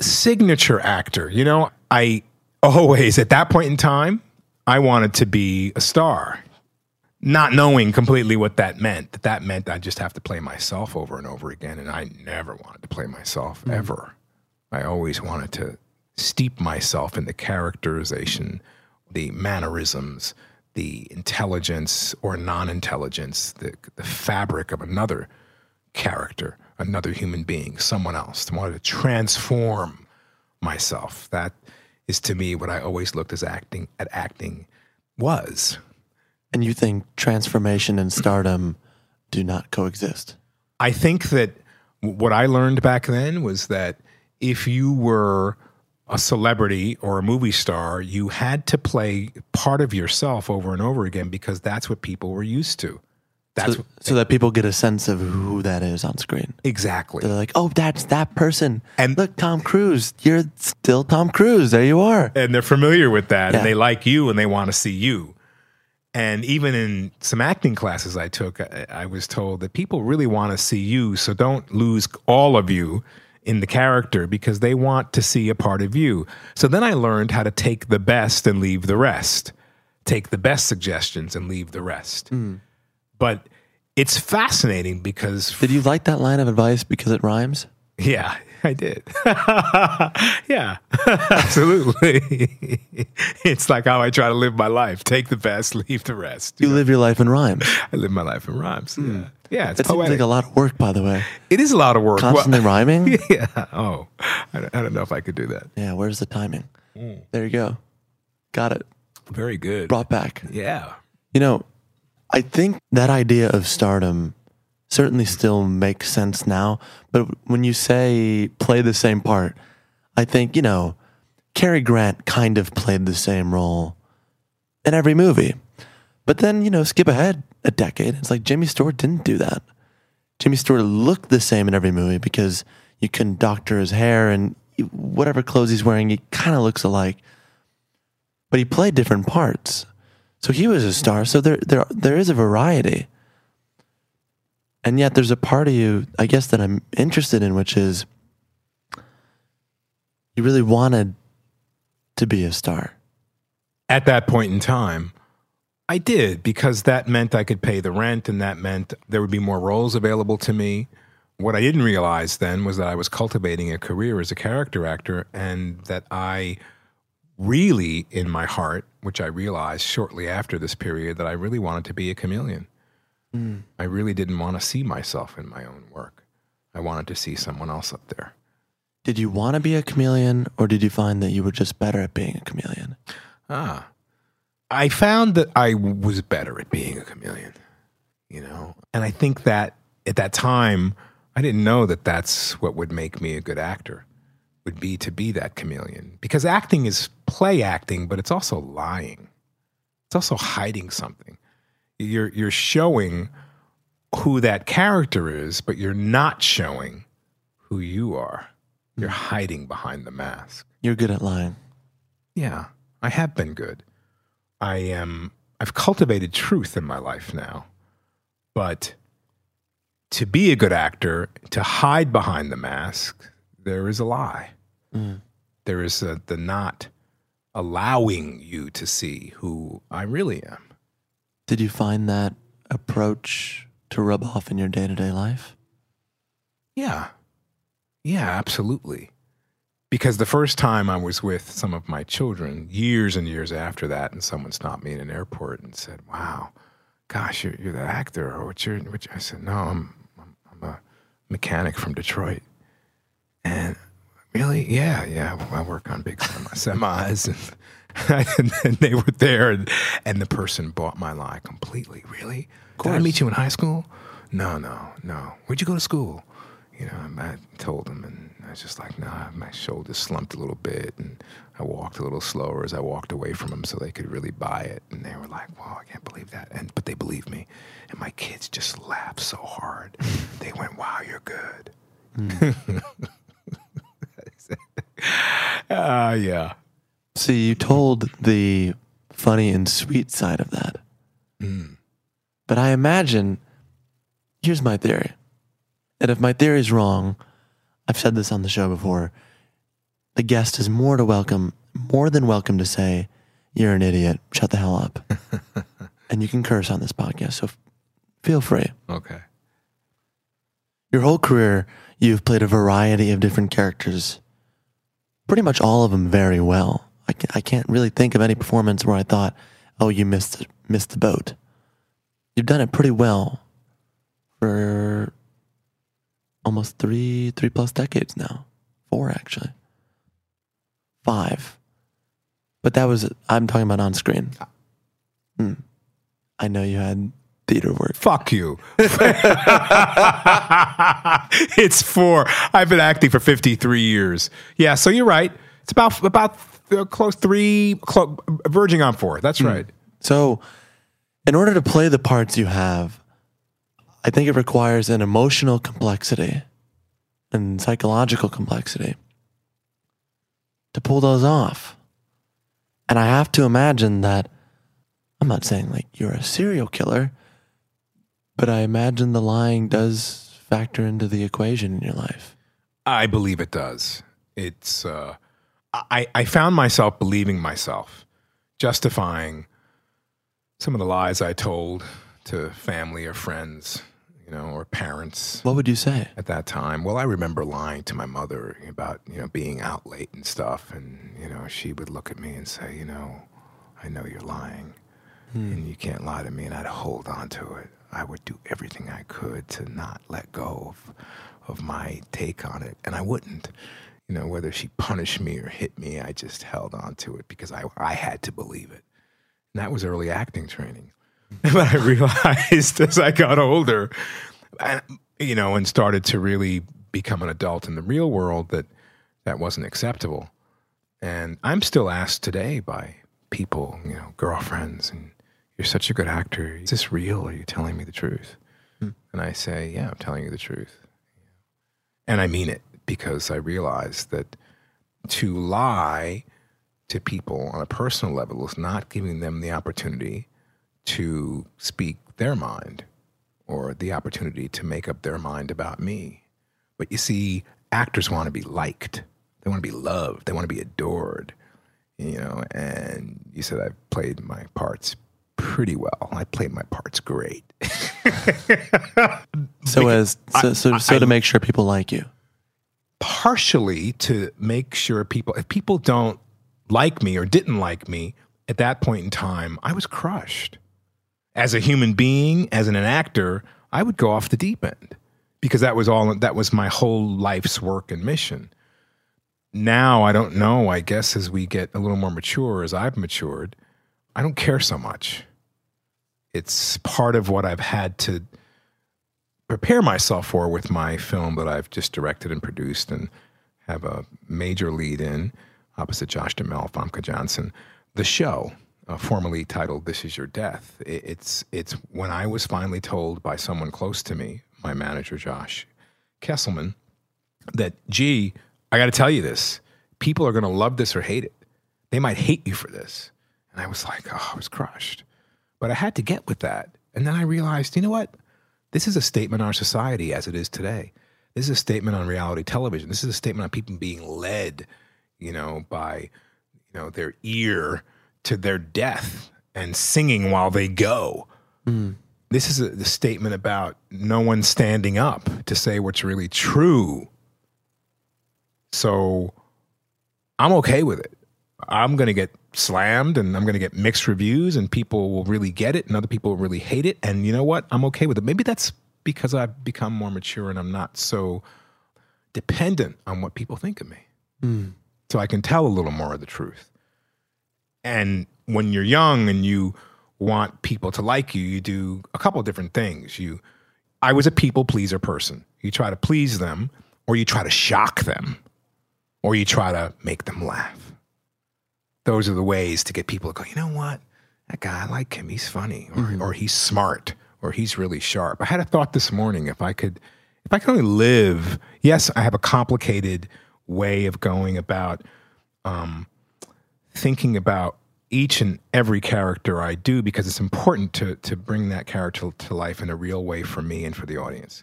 signature actor, you know, I always, at that point in time, I wanted to be a star not knowing completely what that meant. That that meant I just have to play myself over and over again, and I never wanted to play myself mm. ever. I always wanted to steep myself in the characterization, the mannerisms, the intelligence or non-intelligence, the the fabric of another character, another human being, someone else. I wanted to transform myself. That is to me what I always looked as acting at acting was. And you think transformation and stardom do not coexist? I think that what I learned back then was that if you were a celebrity or a movie star, you had to play part of yourself over and over again because that's what people were used to. That's So, so that people get a sense of who that is on screen. exactly. They're like, oh, that's that person. And- look, Tom Cruise. You're still Tom Cruise. There you are. and they're familiar with that Yeah. and they like you and they want to see you. And even in some acting classes I took, I, I was told that people really want to see you, so don't lose all of you in the character because they want to see a part of you. So then I learned how to take the best and leave the rest, take the best suggestions and leave the rest. Hmm. But it's fascinating because Did you like that line of advice because it rhymes? yeah, I did. yeah, absolutely. it's like how I try to live my life: take the best, leave the rest. You live your life in rhymes. I live my life in rhymes. Hmm. Yeah, yeah. It's That seems like a lot of work, by the way. it is a lot of work. Well- Constantly rhyming. yeah. Oh, I don't, I don't know if I could do that. Yeah, where's the timing? Hmm. There you go. Got it. Very good. brought back. Yeah. You know, I think that idea of stardom certainly still makes sense now. But when you say play the same part, I think, you know, Cary Grant kind of played the same role in every movie. But then, you know, skip ahead a decade. It's like Jimmy Stewart didn't do that. Jimmy Stewart looked the same in every movie because you can doctor his hair and whatever clothes he's wearing, he kind of looks alike. But he played different parts. So he was a star. So there, there, there is a variety. And yet there's a part of you, I guess, that I'm interested in, which is you really wanted to be a star. At that point in time, I did because that meant I could pay the rent and that meant there would be more roles available to me. What I didn't realize then was that I was cultivating a career as a character actor and that I really, in my heart, which I realized shortly after this period, that I really wanted to be a chameleon. I really didn't want to see myself in my own work. I wanted to see someone else up there. Did you want to be a chameleon or did you find that you were just better at being a chameleon? Ah. I found that I was better at being a chameleon, you know? And I think that at that time, I didn't know that that's what would make me a good actor, would be to be that chameleon. Because acting is play acting, but it's also lying. It's also hiding something. You're, you're showing who that character is, but you're not showing who you are. You're hmm. hiding behind the mask. You're good at lying. Yeah, I have been good. I am I've cultivated truth in my life now. But to be a good actor, to hide behind the mask, there is a lie. There is a, the not allowing you to see who I really am. Did you find that approach to rub off in your day to day life? Yeah. Yeah, absolutely. Because the first time I was with some of my children, years and years after that, and someone stopped me in an airport and said, "Wow, gosh, you're, you're the actor." Or what you're, what you-" I said, "No, I'm, I'm, I'm a mechanic from Detroit." And really, yeah, yeah, I work on big semi- semis, and, and, they were there, and, and the person bought my lie completely. Really? Did I meet you in high school? No, no, no. Where'd you go to school? You know, I told him, and I was just like, nah, my shoulders slumped a little bit, and I walked a little slower as I walked away from them, so they could really buy it. And they were like, "Wow, I can't believe that!" And but they believed me, and my kids just laughed so hard. they went, "Wow, you're good." Hmm. Ah, yeah. See, you told the funny and sweet side of that. But I imagine, here's my theory. And if my theory is wrong, I've said this on the show before, the guest is more to welcome, more than welcome to say, you're an idiot, shut the hell up. and you can curse on this podcast, so f- feel free. Okay. Your whole career, you've played a variety of different characters, pretty much all of them very well. I, ca- I can't really think of any performance where I thought, oh, you missed, missed the boat. You've done it pretty well for almost three, three plus decades now. Four, actually. Five. But that was, I'm talking about on screen. Hmm. I know you had theater work. Fuck you. it's four. I've been acting for 53 years. Yeah, so you're right. It's about about uh, close three, verging on four. That's right. So, in order to play the parts you have, I think it requires an emotional complexity and psychological complexity to pull those off. And I have to imagine that I'm not saying like you're a serial killer, but I imagine the lying does factor into the equation in your life. I believe it does. It's uh, I I found myself believing myself, justifying some of the lies I told to family or friends, you know, or parents. What would you say? at that time. Well, I remember lying to my mother about, you know, being out late and stuff. And, you know, she would look at me and say, you know, I know you're lying and you can't lie to me. And I'd hold on to it. I would do everything I could to not let go of, of my take on it. And I wouldn't. You know, whether she punished me or hit me, I just held on to it because I, I had to believe it. And that was early acting training. but I realized as I got older, and, you know, and started to really become an adult in the real world that that wasn't acceptable. And I'm still asked today by people, you know, girlfriends, and you're such a good actor. Is this real? Are you telling me the truth? Hmm. And I say, yeah, I'm telling you the truth. And I mean it because I realize that to lie to people on a personal level is not giving them the opportunity to speak their mind or the opportunity to make up their mind about me. But you see, actors want to be liked. They want to be loved. They want to be adored. You know, and you said I've played my parts pretty well. I played my parts great. So as so I- so, so I- to make sure people like you. partially to make sure people, if people don't like me or didn't like me at that point in time, I was crushed. As a human being, as an, actor, I would go off the deep end because that was all, that was my whole life's work and mission. Now, I don't know, I guess as we get a little more mature, as I've matured, I don't care so much. It's part of what I've had to prepare myself for with my film that I've just directed and produced and have a major lead in opposite Josh Duhamel, Famke Janssen. The show, uh, formerly titled "This Is Your Death," i- it's it's when I was finally told by someone close to me, my manager Josh Kesselman, that gee, I got to tell you this: people are going to love this or hate it. They might hate you for this, and I was like, oh, I was crushed. But I had to get with that, and then I realized, you know what? This is a statement on our society as it is today. This is a statement on reality television. This is a statement on people being led, you know, by, you know, their ear to their death and singing while they go. Hmm. This is a, the statement about no one standing up to say what's really true. So I'm okay with it. I'm going to get slammed and I'm going to get mixed reviews and people will really get it and other people will really hate it. And you know what? I'm okay with it. Maybe that's because I've become more mature and I'm not so dependent on what people think of me. Hmm. So I can tell a little more of the truth. And when you're young and you want people to like you, you do a couple of different things. You I was a people pleaser person. You try to please them or you try to shock them or you try to make them laugh. Those are the ways to get people to go, you know what? That guy, I like him. He's funny, or, or he's smart, or he's really sharp. I had a thought this morning if I could, if I could only live, yes, I have a complicated way of going about um, thinking about each and every character I do because it's important to, to bring that character to life in a real way for me and for the audience.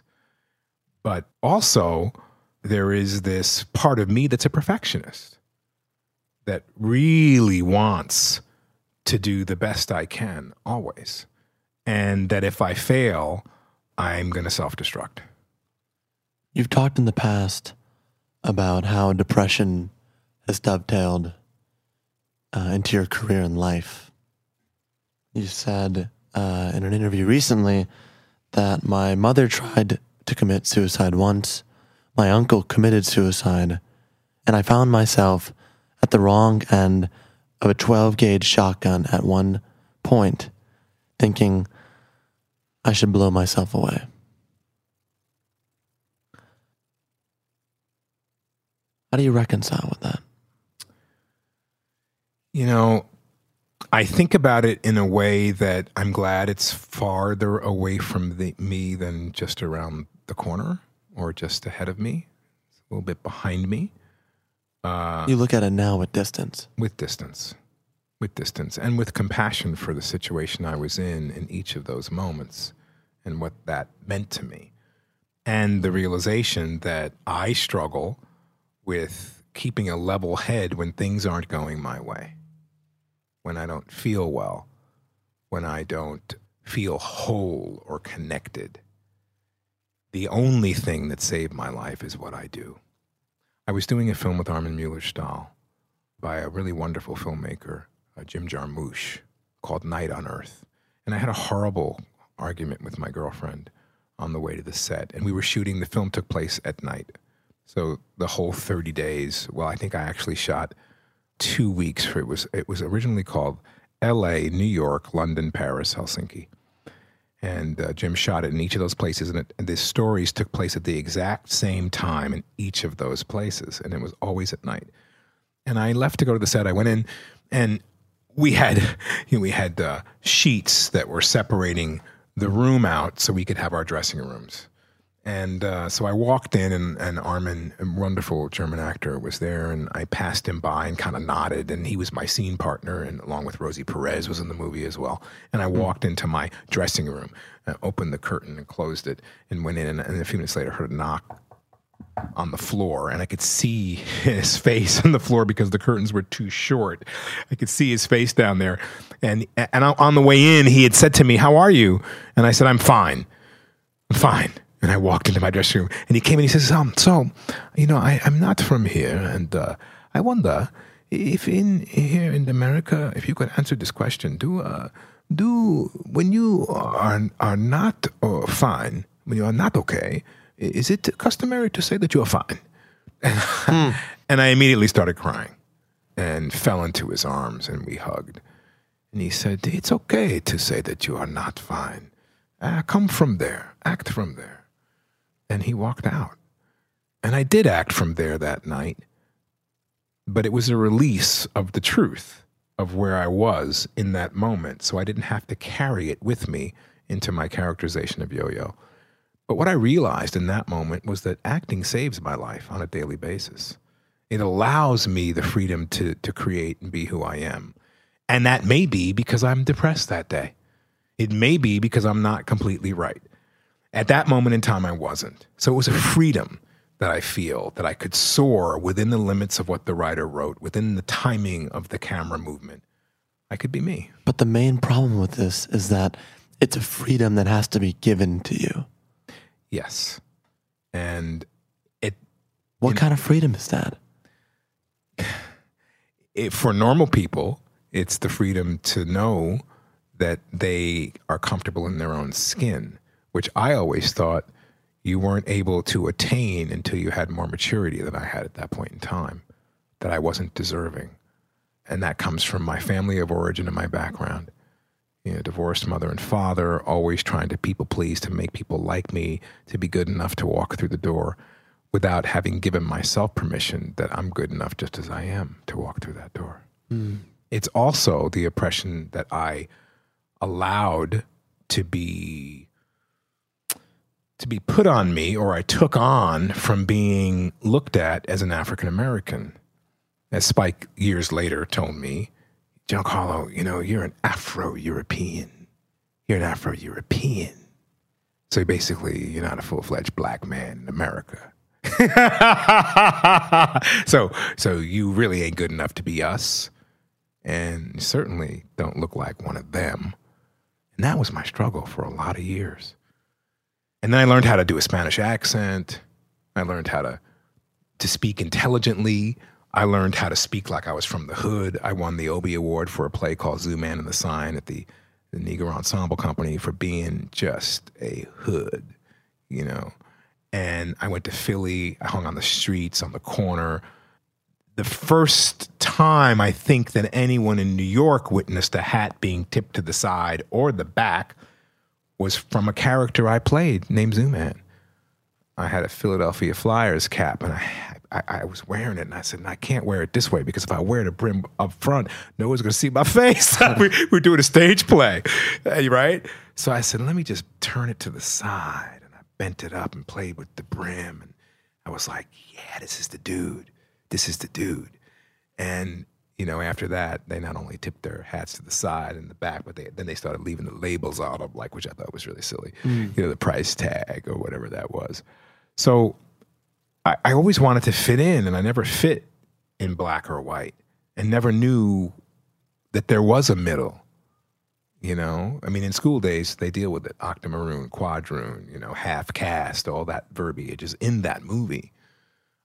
But also, there is this part of me that's a perfectionist that really wants to do the best I can always. And that if I fail, I'm going to self destruct. You've talked in the past about how depression has dovetailed uh, into your career and life. You said uh, in an interview recently that my mother tried to commit suicide once, my uncle committed suicide, and I found myself at the wrong end of a 12 gauge shotgun at one point, thinking I should blow myself away. How do you reconcile with that? You know, I think about it in a way that I'm glad it's farther away from the, me than just around the corner or just ahead of me, it's a little bit behind me. Uh, You look at it now with distance. with distance, with distance, and with compassion for the situation I was in in each of those moments and what that meant to me. And the realization that I struggle with keeping a level head when things aren't going my way, when I don't feel well, when I don't feel whole or connected. The only thing that saved my life is what I do. I was doing a film with Armin Mueller-Stahl by a really wonderful filmmaker, uh, Jim Jarmusch, called Night on Earth. And I had a horrible argument with my girlfriend on the way to the set. And we were shooting, the film took place at night. So the whole 30 days, well, I think I actually shot two weeks for it was it was originally called L.A., New York, London, Paris, Helsinki, and uh, Jim shot it in each of those places. And, it, and the stories took place at the exact same time in each of those places, and it was always at night. And I left to go to the set. I went in, and we had you know, we had uh, sheets that were separating the room out so we could have our dressing rooms. And uh, so I walked in, and, and Armin, a wonderful German actor, was there, and I passed him by and kind of nodded, and he was my scene partner, and along with Rosie Perez was in the movie as well. And I walked into my dressing room, uh, opened the curtain and closed it, and went in, and, and a few minutes later heard a knock on the floor, and I could see his face on the floor because the curtains were too short. I could see his face down there, and and on the way in, he had said to me, "How are you?" And I said, "I'm fine, I'm fine." And I walked into my dressing room, and he came and he says, um, "So, you know, I, I'm not from here, and uh, I wonder if in here in America, if you could answer this question, do uh, do when you are are not uh, fine, when you are not okay." is it customary to say that you're fine? And, and I immediately started crying and fell into his arms and we hugged. And he said, It's okay to say that you are not fine. Uh, come from there, act from there. And he walked out. And I did act from there that night, but it was a release of the truth of where I was in that moment. So I didn't have to carry it with me into my characterization of Yo Yo. But what I realized in that moment was that acting saves my life on a daily basis. It allows me the freedom to, to create and be who I am. And that may be because I'm depressed that day. It may be because I'm not completely right. At that moment in time, I wasn't. So it was a freedom that I feel that I could soar within the limits of what the writer wrote, within the timing of the camera movement. I could be me. But the main problem with this is that it's a freedom that has to be given to you. Yes. And it. What you know, kind of freedom is that? it, for normal people, it's the freedom to know that they are comfortable in their own skin, which I always thought you weren't able to attain until you had more maturity than I had at that point in time, that I wasn't deserving. And that comes from my family of origin and my background. You know, divorced mother and father, always trying to people please, to make people like me, to be good enough to walk through the door without having given myself permission that I'm good enough just as I am to walk through that door. Mm. It's also the oppression that I allowed to be to be put on me or I took on from being looked at as an African American. As Spike years later told me, Giancarlo, you know, you're an Afro European. You're an Afro European. So basically, you're not a full fledged black man in America. so, so you really ain't good enough to be us, and certainly don't look like one of them. And that was my struggle for a lot of years. And then I learned how to do a Spanish accent. I learned how to to speak intelligently. I learned how to speak like I was from the hood. I won the Obie Award for a play called Zooman and the Sign at the, the Negro Ensemble Company for being just a hood, you know. And I went to Philly. I hung on the streets, on the corner. The first time I think that anyone in New York witnessed a hat being tipped to the side or the back was from a character I played named Zooman. I had a Philadelphia Flyers cap, and I, I, I was wearing it, and I said, I can't wear it this way because if I wear the brim up front, no one's going to see my face. we, we're doing a stage play, uh, right? So I said, let me just turn it to the side, and I bent it up and played with the brim, and I was like, yeah, this is the dude. This is the dude. And you know, after that, they not only tipped their hats to the side and the back, but they, then they started leaving the labels out of like, which I thought was really silly. Mm. You know, the price tag or whatever that was. So I, I always wanted to fit in, and I never fit in black or white, and never knew that there was a middle. You know, I mean, in School Daze they deal with it: octamaroon, quadroon, you know, half caste, all that verbiage is in that movie.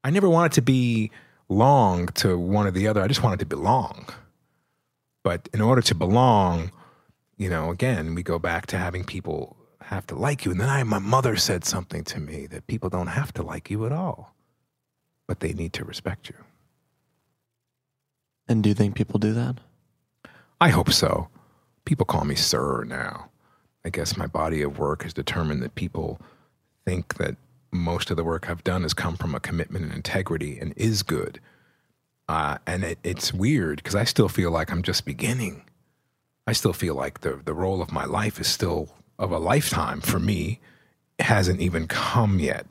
I never wanted to be long to one or the other. I just wanted to belong. But in order to belong, you know, again, we go back to having people have to like you. And then I, my mother said something to me that people don't have to like you at all, but they need to respect you. And do you think people do that? I hope so. People call me sir now. I guess my body of work has determined that people think that most of the work I've done has come from a commitment and integrity and is good. Uh, and it, it's weird because I still feel like I'm just beginning. I still feel like the, the role of my life is still of a lifetime for me. Hasn't even come yet.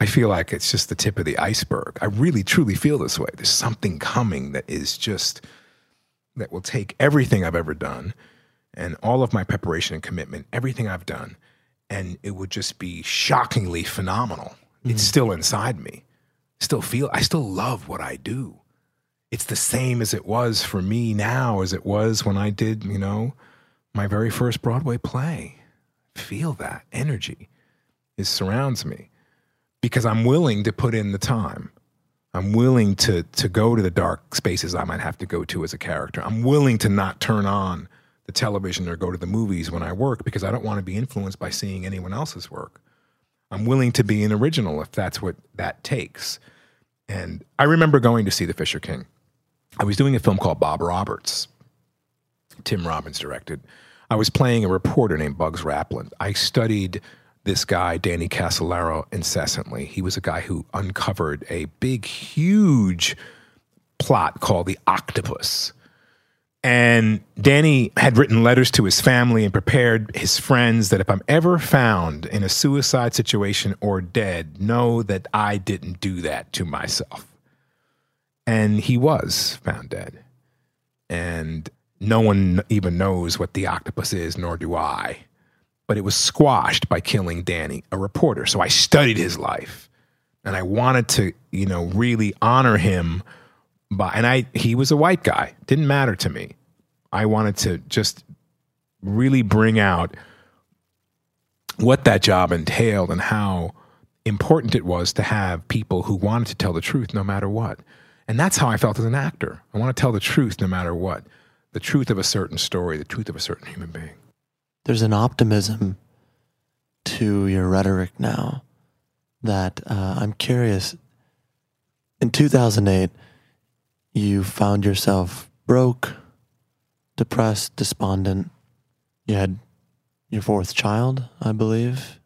I feel like it's just the tip of the iceberg. I really truly feel this way. There's something coming that is just that will take everything I've ever done and all of my preparation and commitment, everything I've done, and it would just be shockingly phenomenal. It's mm-hmm. still inside me. Still feel I still love what I do. It's the same as it was for me now as it was when I did, you know, my very first Broadway play. Feel that energy. It surrounds me because I'm willing to put in the time. I'm willing to to go to the dark spaces I might have to go to as a character. I'm willing to not turn on the television or go to the movies when I work because I don't want to be influenced by seeing anyone else's work. I'm willing to be an original if that's what that takes. And I remember going to see The Fisher King. I was doing a film called Bob Roberts. Tim Robbins directed. I was playing a reporter named Bugs Raplin. I studied this guy, Danny Casolaro, incessantly. He was a guy who uncovered a big, huge plot called The Octopus. And Danny had written letters to his family and prepared his friends that if I'm ever found in a suicide situation or dead, know that I didn't do that to myself. And he was found dead. And no one even knows what the octopus is, nor do I. But it was squashed by killing Danny, a reporter. So I studied his life. And I wanted to, you know, really honor him by and I he was a white guy. Didn't matter to me. I wanted to just really bring out what that job entailed and how important it was to have people who wanted to tell the truth no matter what. And that's how I felt as an actor. I want to tell the truth no matter what. The truth of a certain story, the truth of a certain human being. There's an optimism to your rhetoric now that uh, I'm curious. In 2008, you found yourself broke, depressed, despondent. You had your fourth child, I believe,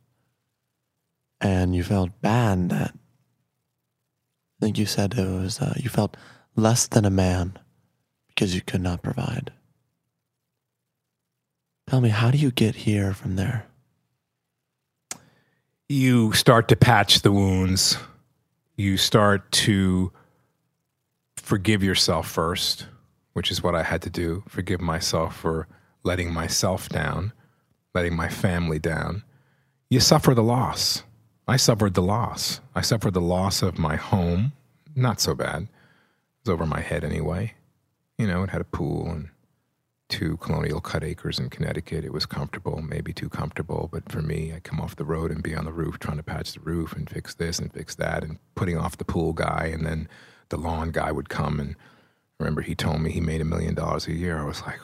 and you felt bad that I think you said it was uh, you felt less than a man because you could not provide. Tell me, how do you get here from there? You start to patch the wounds. You start to forgive yourself first, which is what I had to do. Forgive myself for letting myself down, letting my family down. You suffer the loss. I suffered the loss. I suffered the loss of my home. Not so bad. It was over my head anyway. You know, it had a pool and two colonial cut acres in Connecticut. It was comfortable, maybe too comfortable, but for me, I'd come off the road and be on the roof trying to patch the roof and fix this and fix that and putting off the pool guy. And then the lawn guy would come and remember he told me he made a million dollars a year. I was like,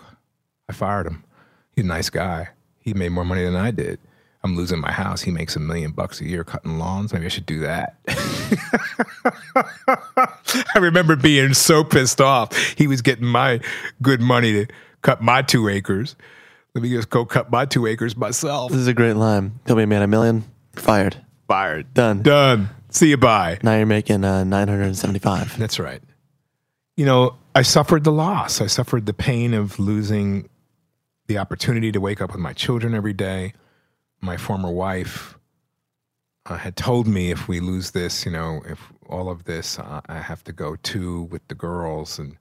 I fired him. He's a nice guy. He made more money than I did. I'm losing my house. He makes a million bucks a year cutting lawns. Maybe I should do that. I remember being so pissed off. He was getting my good money to cut my two acres. Let me just go cut my two acres myself. This is a great line. Tell me, man, a million, fired, Fired. done. Done. See you bye. Now you're making uh, 975. That's right. You know, I suffered the loss. I suffered the pain of losing the opportunity to wake up with my children every day. My former wife uh, had told me if we lose this, you know, if all of this, uh, I have to go too with the girls. And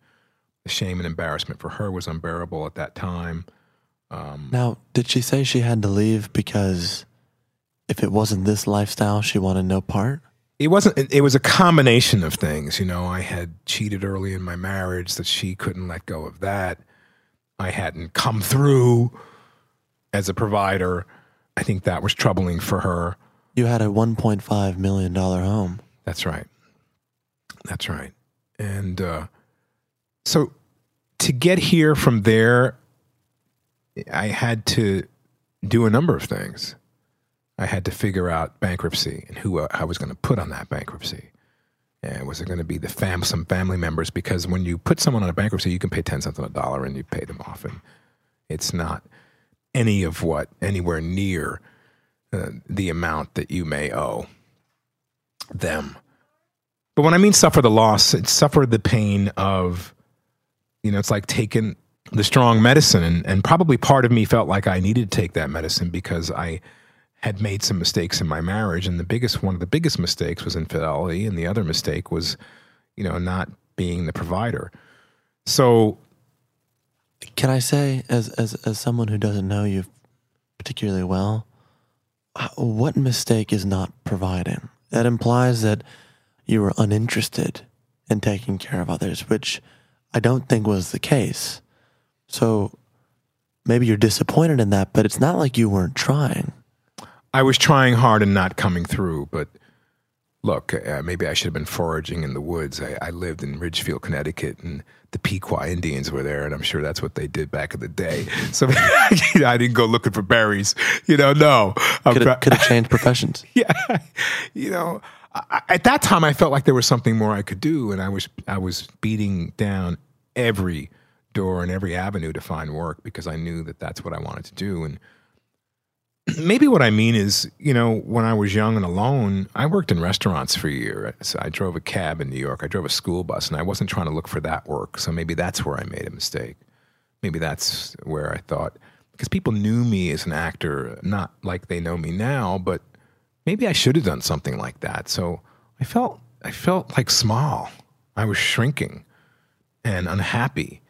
the shame and embarrassment for her was unbearable at that time. Now, did she say she had to leave because if it wasn't this lifestyle, she wanted no part? It wasn't it, was a combination of things you know. I had cheated early in my marriage that she couldn't let go of that. I hadn't come through as a provider. I think that was troubling for her. You had a 1.5 million dollar home. that's right. That's right. And uh, so to get here from there i had to do a number of things I had to figure out bankruptcy and who uh, I was going to put on that bankruptcy. And was it going to be the fam some family members? Because when you put someone on a bankruptcy, you can pay ten cents on a dollar and you pay them off, and it's not any of what anywhere near uh, the amount that you may owe them. But when I mean suffer the loss, it's suffer the pain of, you know, it's like taking the strong medicine. And, and probably part of me felt like I needed to take that medicine because I had made some mistakes in my marriage. And the biggest, one of the biggest mistakes was infidelity. And the other mistake was, you know, not being the provider. So Can I say, as as as someone who doesn't know you particularly well, uh, what mistake is not providing? That implies that you were uninterested in taking care of others, which I don't think was the case. So maybe you're disappointed in that, but it's not like you weren't trying. I was trying hard and not coming through, but look, uh, maybe I should have been foraging in the woods. I, I lived in Ridgefield, Connecticut, and the Pequot Indians were there, and I'm sure that's what they did back in the day. So I didn't go looking for berries. You know, no. Could have, could have changed professions. yeah, you know, I, at that time I felt like there was something more I could do, and I was I was beating down every door and every avenue to find work because I knew that that's what I wanted to do. And maybe what I mean is, you know, when I was young and alone, I worked in restaurants for a year. So I drove a cab in New York. I drove a school bus, and I wasn't trying to look for that work. So maybe that's where I made a mistake. Maybe that's where I thought because people knew me as an actor, not like they know me now, but maybe I should have done something like that. So I felt I felt like small. I was shrinking and unhappy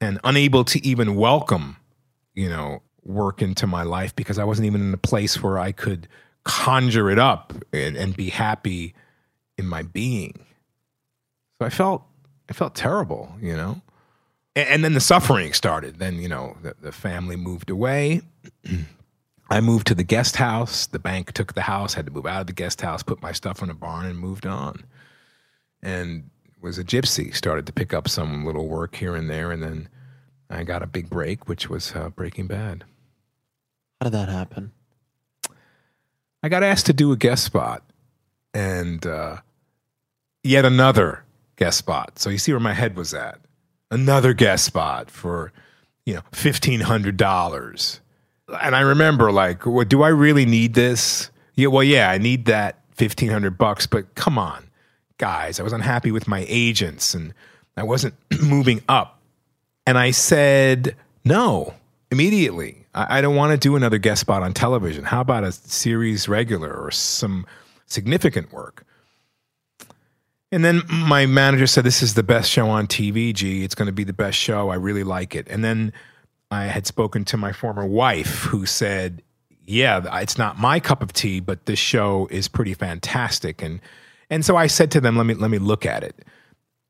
and unable to even welcome, you know, work into my life because I wasn't even in a place where I could conjure it up and, and be happy in my being. So I felt I felt terrible, you know. And, and then the suffering started. Then, you know, the, the family moved away. I moved to the guest house. The bank took the house, had to move out of the guest house, put my stuff in a barn, and moved on. And was a gypsy, started to pick up some little work here and there. And then I got a big break, which was uh, Breaking Bad. How did that happen? I got asked to do a guest spot and uh, yet another guest spot. So you see where my head was at. Another guest spot for, you know, $1,500. And I remember like, well, do I really need this? Yeah, well, yeah, I need that 1500 bucks, but come on, guys, I was unhappy with my agents and I wasn't moving up. And I said, no, immediately. I, I don't want to do another guest spot on television. How about a series regular or some significant work? And then my manager said, This is the best show on TV, G. It's going to be the best show. I really like it. And then I had spoken to my former wife who said, Yeah, it's not my cup of tea, but this show is pretty fantastic. And and so I said to them, Let me let me look at it.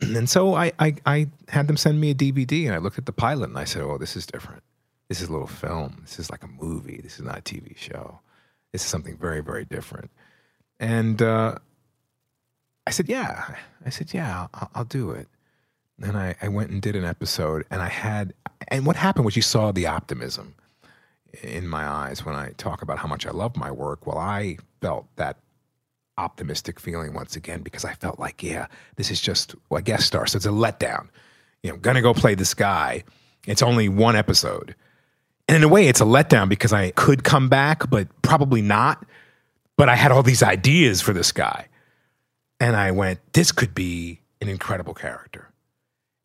And so I, I, I had them send me a DVD and I looked at the pilot and I said, Oh, this is different. This is a little film. This is like a movie. This is not a TV show. This is something very, very different. And uh, I said, Yeah. I said, Yeah, I'll, I'll do it. And I, I went and did an episode and I had, and what happened was you saw the optimism in my eyes when I talk about how much I love my work. Well, I felt that optimistic feeling once again because I felt like, yeah, this is just well, a guest star, so it's a letdown. You know, I'm gonna go play this guy. It's only one episode. And in a way, it's a letdown because I could come back, but probably not. But I had all these ideas for this guy. And I went, this could be an incredible character.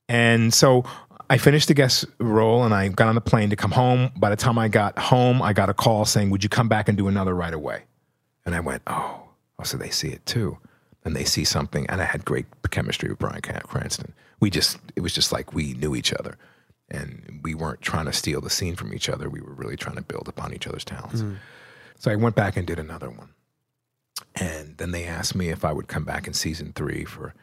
And so I finished the guest role and I got on the plane to come home. By the time I got home, I got a call saying, Would you come back and do another right away? And I went, Oh, oh so they see it too. And they see something. And I had great chemistry with Bryan Cranston. We just, it was just like we knew each other. And we weren't trying to steal the scene from each other. We were really trying to build upon each other's talents. Hmm. So I went back and did another one. And then they asked me if I would come back in season three for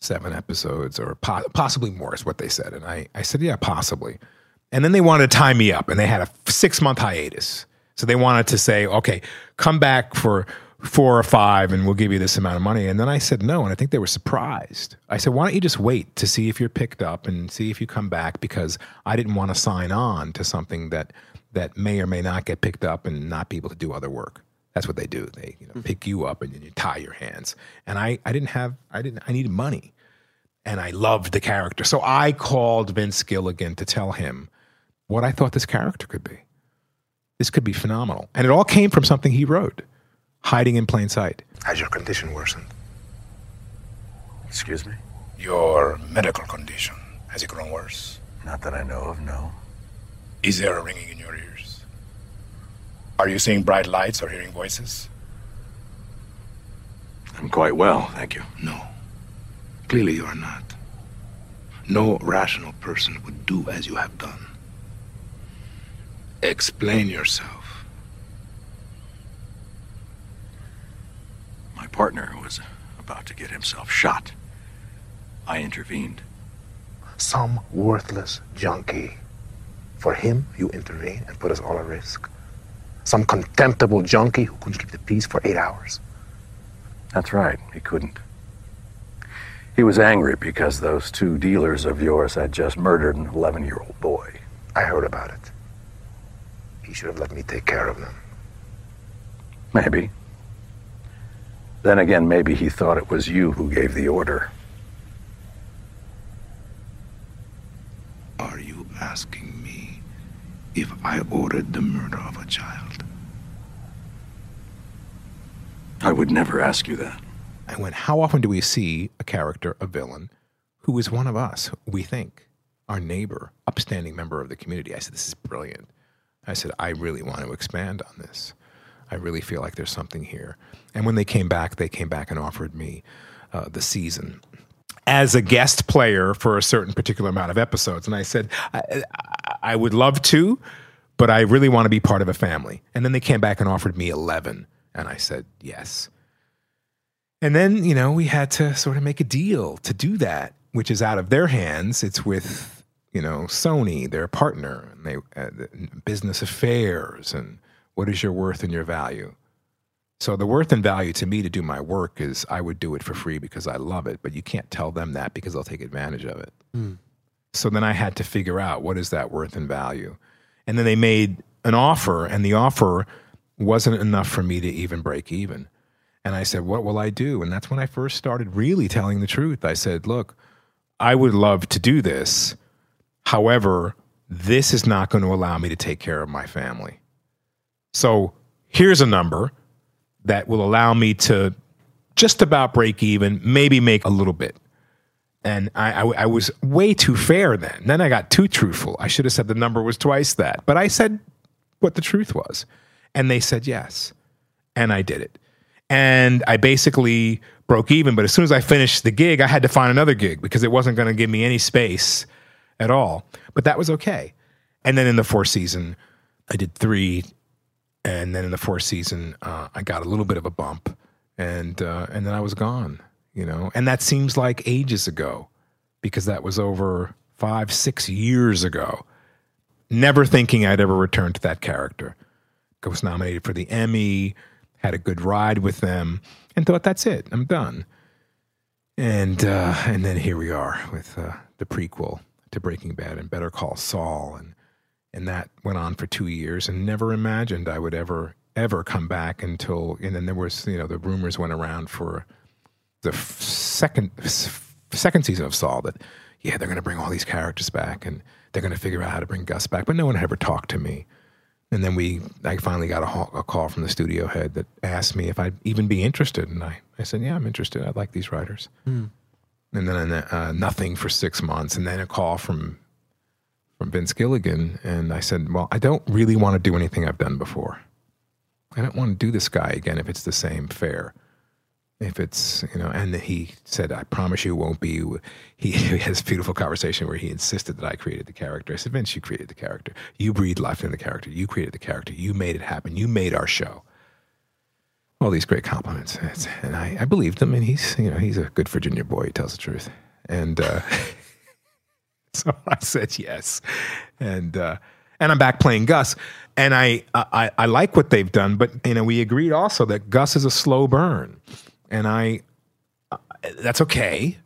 seven episodes or po- possibly more, is what they said. And I, I said, yeah, possibly. And then they wanted to tie me up, and they had a six month hiatus. So they wanted to say, okay, come back for four or five, and we'll give you this amount of money. And then I said no, and I think they were surprised. I said, why don't you just wait to see if you're picked up and see if you come back? Because I didn't want to sign on to something that that may or may not get picked up and not be able to do other work. That's what they do. They you know, mm-hmm. pick you up and then you tie your hands. And I, I didn't have, I didn't, I needed money. And I loved the character. So I called Vince Gilligan to tell him what I thought this character could be. This could be phenomenal. And it all came from something he wrote, Hiding in Plain Sight. Has your condition worsened? Excuse me? Your medical condition, has it grown worse? Not that I know of, no. Is there a ringing in your ears? Are you seeing bright lights or hearing voices? I'm quite well, thank you. No. Clearly you are not. No rational person would do as you have done. Explain yourself. My partner was about to get himself shot. I intervened. Some worthless junkie. For him, you intervene and put us all at risk. Some contemptible junkie who couldn't keep the peace for eight hours. That's right, he couldn't. He was angry because those two dealers of yours had just murdered an 11 year old boy. I heard about it. He should have let me take care of them. Maybe. Then again, maybe he thought it was you who gave the order. Are you asking me if I ordered the murder of a child? I would never ask you that. I went, How often do we see a character, a villain, who is one of us, we think, our neighbor, upstanding member of the community? I said, This is brilliant. I said, I really want to expand on this. I really feel like there's something here. And when they came back, they came back and offered me uh, the season as a guest player for a certain particular amount of episodes. And I said, I, I would love to, but I really want to be part of a family. And then they came back and offered me 11. And I said, yes. And then, you know, we had to sort of make a deal to do that, which is out of their hands. It's with, you know, Sony, their partner, and they uh, business affairs and what is your worth and your value. So the worth and value to me to do my work is I would do it for free because I love it, but you can't tell them that because they'll take advantage of it. Mm. So then I had to figure out what is that worth and value. And then they made an offer and the offer wasn't enough for me to even break even. And I said, What will I do? And that's when I first started really telling the truth. I said, Look, I would love to do this. However, this is not going to allow me to take care of my family. So here's a number that will allow me to just about break even, maybe make a little bit. And I, I, I, was way too fair then. Then I got too truthful. I should have said the number was twice that. But I said what the truth was. And they said yes. And I did it. And I basically broke even. But as soon as I finished the gig, I had to find another gig because it wasn't going to give me any space at all. But that was okay. And then in the fourth season, I did three and then in the fourth season, uh, I got a little bit of a bump, and uh, and then I was gone. You know, and that seems like ages ago, because that was over five, six years ago. Never thinking I'd ever return to that character. I was nominated for the Emmy, had a good ride with them, and thought that's it. I'm done. And uh, and then here we are with uh, the prequel to Breaking Bad and Better Call Saul, and and that went on for two years and never imagined I would ever, ever come back until, and then there was, you know, the rumors went around for the second, second season of Saul that, yeah, they're going to bring all these characters back and they're going to figure out how to bring Gus back. But no one had ever talked to me. And then we, I finally got a, a, call from the studio head that asked me if I'd even be interested. And I, I said, yeah, I'm interested. I like these writers. Mm. And then uh, nothing for six months. And then a call from from Vince Gilligan, and I said, "Well, I don't really want to do anything I've done before. I don't want to do this guy again if it's the same fare. If it's you know." And he said, "I promise you, won't be." He, has beautiful conversation where he insisted that I created the character. I said, "Vince, you created the character. You breathed life into the character. You created the character. You made it happen. You made our show." All these great compliments, and I, I believed him. And he's you know he's a good Virginia boy. He tells the truth, and. Uh, So I said yes, and uh, and I'm back playing Gus, and I, I I like what they've done, but you know we agreed also that Gus is a slow burn, and I uh, that's okay.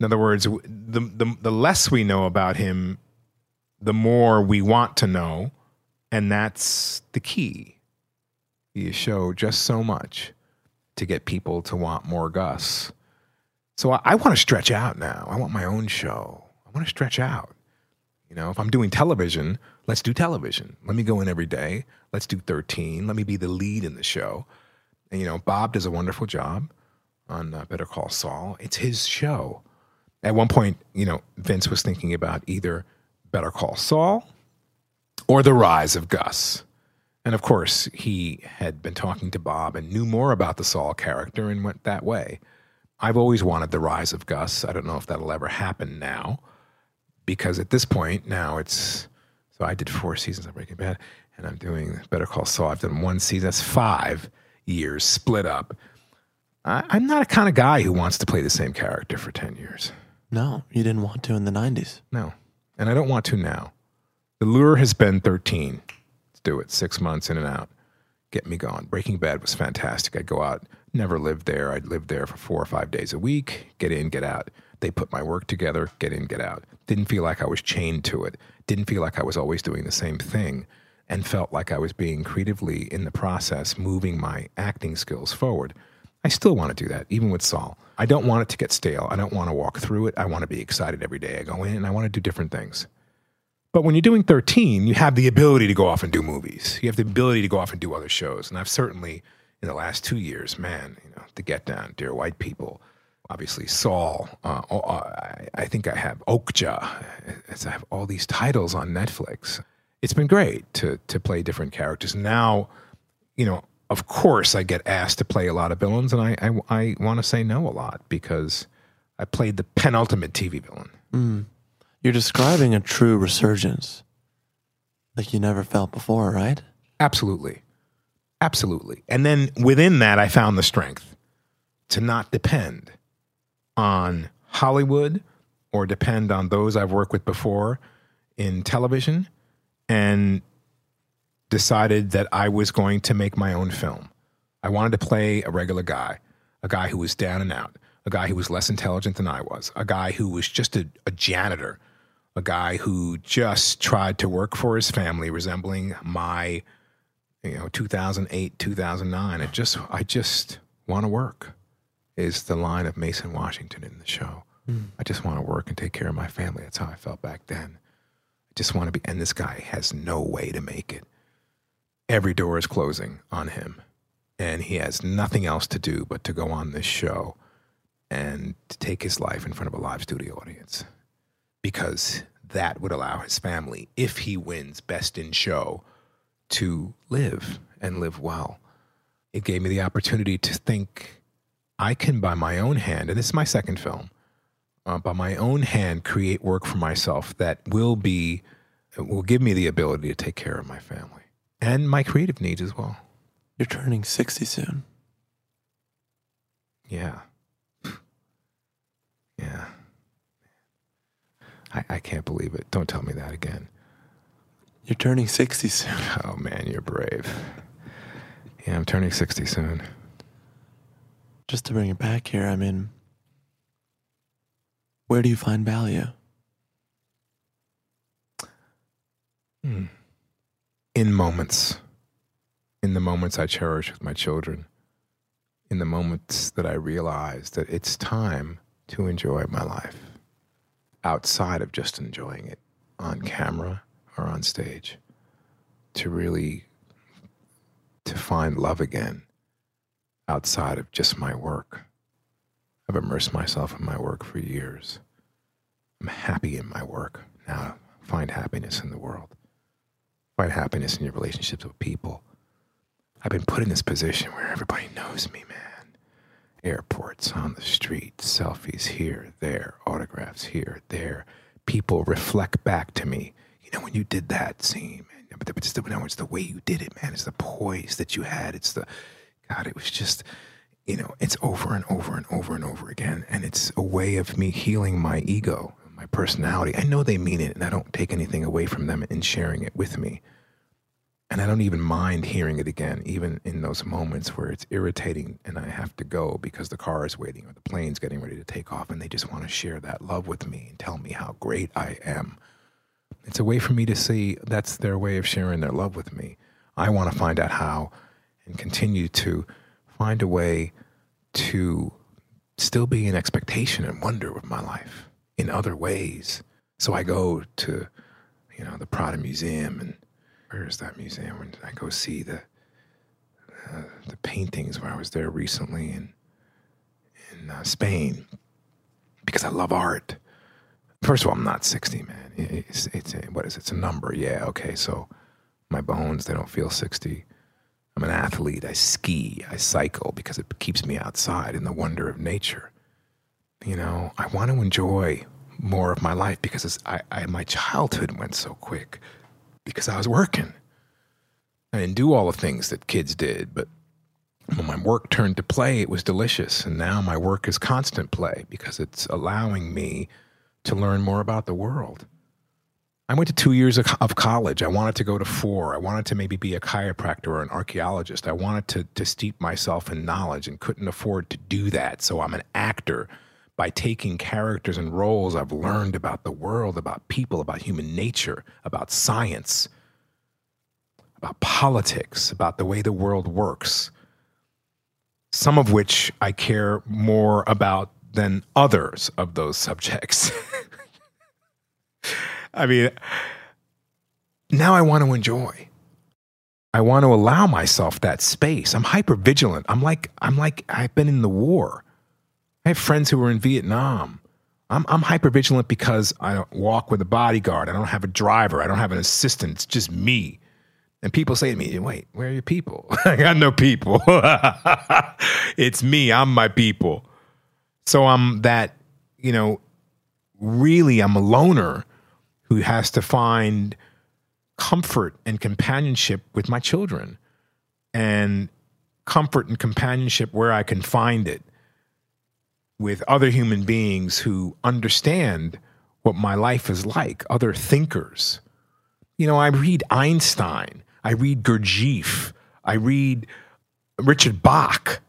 In other words, the, the the less we know about him, the more we want to know, and that's the key. the show just so much to get people to want more Gus. So I, I want to stretch out now. I want my own show. I want to stretch out. You know, if I'm doing television, let's do television. Let me go in every day. Let's do 13. Let me be the lead in the show. And, you know, Bob does a wonderful job on uh, Better Call Saul. It's his show. At one point, you know, Vince was thinking about either Better Call Saul or The Rise of Gus. And of course, he had been talking to Bob and knew more about the Saul character and went that way. I've always wanted The Rise of Gus. I don't know if that'll ever happen now because at this point now it's so I did four seasons of Breaking Bad and I'm doing Better Call Saul. I've done one season. That's five years split up. I, I'm not a kind of guy who wants to play the same character for 10 years. No, you didn't want to in the 90s. No. And I don't want to now. The lure has been 13. Let's do it. Six months in and out. Get me gone. Breaking Bad was fantastic. I'd go out, never lived there. I'd live there for four or five days a week, get in, get out. They put my work together, get in, get out. Didn't feel like I was chained to it. Didn't feel like I was always doing the same thing and felt like I was being creatively in the process, moving my acting skills forward. I still want to do that, even with Saul. I don't want it to get stale. I don't want to walk through it. I want to be excited every day I go in and I want to do different things. But when you're doing 13, you have the ability to go off and do movies. You have the ability to go off and do other shows. And I've certainly, in the last two years, man, you know, The Get Down, Dear White People, obviously Saul. Uh, oh, uh, I, I think I have Okja. I have all these titles on Netflix. It's been great to to play different characters. Now, you know, of course, I get asked to play a lot of villains, and I I, I want to say no a lot because I played the penultimate TV villain. Mm. You're describing a true resurgence, like you never felt before, right? Absolutely, absolutely. And then within that, I found the strength to not depend on Hollywood or depend on those I've worked with before in television and decided that I was going to make my own film. I wanted to play a regular guy, a guy who was down and out, a guy who was less intelligent than I was, a guy who was just a, a janitor, a guy who just tried to work for his family, resembling my, you know, 2008, 2009. It just, I just want to work is the line of Mason Washington in the show. Mm. I just want to work and take care of my family. That's how I felt back then. I just want to be, and this guy has no way to make it. Every door is closing on him, and he has nothing else to do but to go on this show and to take his life in front of a live studio audience because that would allow his family, if he wins Best in Show, to live and live well. It gave me the opportunity to think I can, by my own hand, and this is my second film, uh, by my own hand, create work for myself that will be, will give me the ability to take care of my family and my creative needs as well. You're turning 60 soon. Yeah. yeah. I, I can't believe it. Don't tell me that again. You're turning 60 soon. Oh, man, you're brave. Yeah, I'm turning 60 soon just to bring it back here, I mean, where do you find value? Hmm. In moments. In the moments I cherish with my children. In the moments that I realize that it's time to enjoy my life outside of just enjoying it on camera or on stage. To really to find love again outside of just my work. I've immersed myself in my work for years. I'm happy in my work. Now find happiness in the world. Find happiness in your relationships with people. I've been put in this position where everybody knows me, man. Airports, on the street, selfies here, there, autographs here, there. People reflect back to me. You know, when you did that scene, man, but it's the, it's the way you did it, man. It's the poise that you had. It's the God, it was just, you know, it's over and over and over and over again. And it's a way of me healing my ego, my personality. I know they mean it and I don't take anything away from them in sharing it with me. And I don't even mind hearing it again, even in those moments where it's irritating and I have to go because the car is waiting or the plane's getting ready to take off and they just want to share that love with me and tell me how great I am. It's a way for me to see that's their way of sharing their love with me. I want to find out how and continue to find a way to still be in expectation and wonder with my life in other ways. So I go to, you know, the Prado Museum, and where is that museum? And I go see the uh, the paintings where I was there recently in in uh, Spain because I love art. First of all, I'm not 60, man. It's, it's what is it? It's a number. Yeah, okay. So my bones, they don't feel 60. I'm an athlete. I ski. I cycle because it keeps me outside in the wonder of nature. You know, I want to enjoy more of my life because I, I, my childhood went so quick because I was working. I didn't do all the things that kids did, but when my work turned to play, it was delicious. And now my work is constant play because it's allowing me to learn more about the world. I went to two years of, college. I wanted to go to four. I wanted to maybe be a chiropractor or an archaeologist. I wanted to, to steep myself in knowledge and couldn't afford to do that. So I'm an actor by taking characters and roles I've learned about the world, about people, about human nature, about science, about politics, about the way the world works some of which I care more about than others of those subjects. I mean, now I want to enjoy. I want to allow myself that space. I'm hyper vigilant. I'm like I'm like I've been in the war. I have friends who were in Vietnam. I'm I'm hyper vigilant because I don't walk with a bodyguard. I don't have a driver. I don't have an assistant. It's just me. And people say to me, wait, where are your people? I got no people. it's me. I'm my people. So I'm that, you know, really, I'm a loner who has to find comfort and companionship with my children and comfort and companionship where I can find it with other human beings who understand what my life is like, other thinkers. You know, I read Einstein I read Gurdjieff. I read Richard Bach.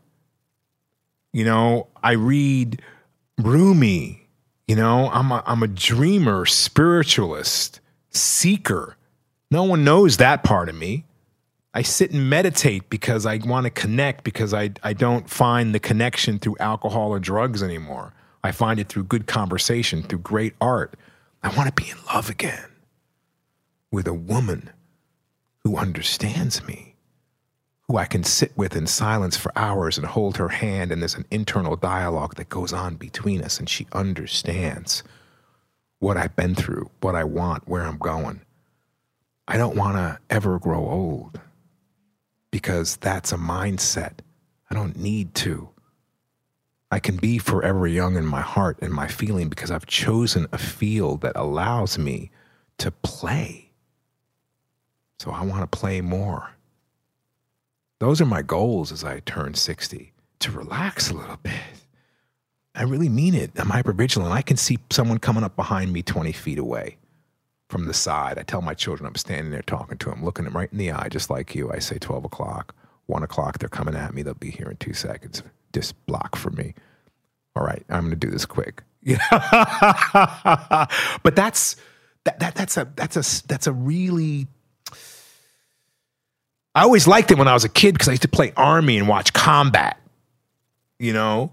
You know, I read Rumi. You know, I'm a, I'm a dreamer, spiritualist, seeker. No one knows that part of me. I sit and meditate because I want to connect because I, I don't find the connection through alcohol or drugs anymore. I find it through good conversation, through great art. I want to be in love again with a woman who understands me, who I can sit with in silence for hours and hold her hand, and there's an internal dialogue that goes on between us, and she understands what I've been through, what I want, where I'm going. I don't want to ever grow old because that's a mindset. I don't need to. I can be forever young in my heart and my feeling because I've chosen a field that allows me to play so I want to play more. Those are my goals as I turn 60 to relax a little bit. I really mean it. I'm hyper vigilant. I can see someone coming up behind me 20 feet away from the side. I tell my children I'm standing there talking to them, looking them right in the eye, just like you. I say 12 o'clock, 1 o'clock, they're coming at me. They'll be here in two seconds. Just block for me. All right, I'm going to do this quick. but that's that, that that's a that's a that's a really I always liked it when I was a kid because I used to play army and watch combat, you know?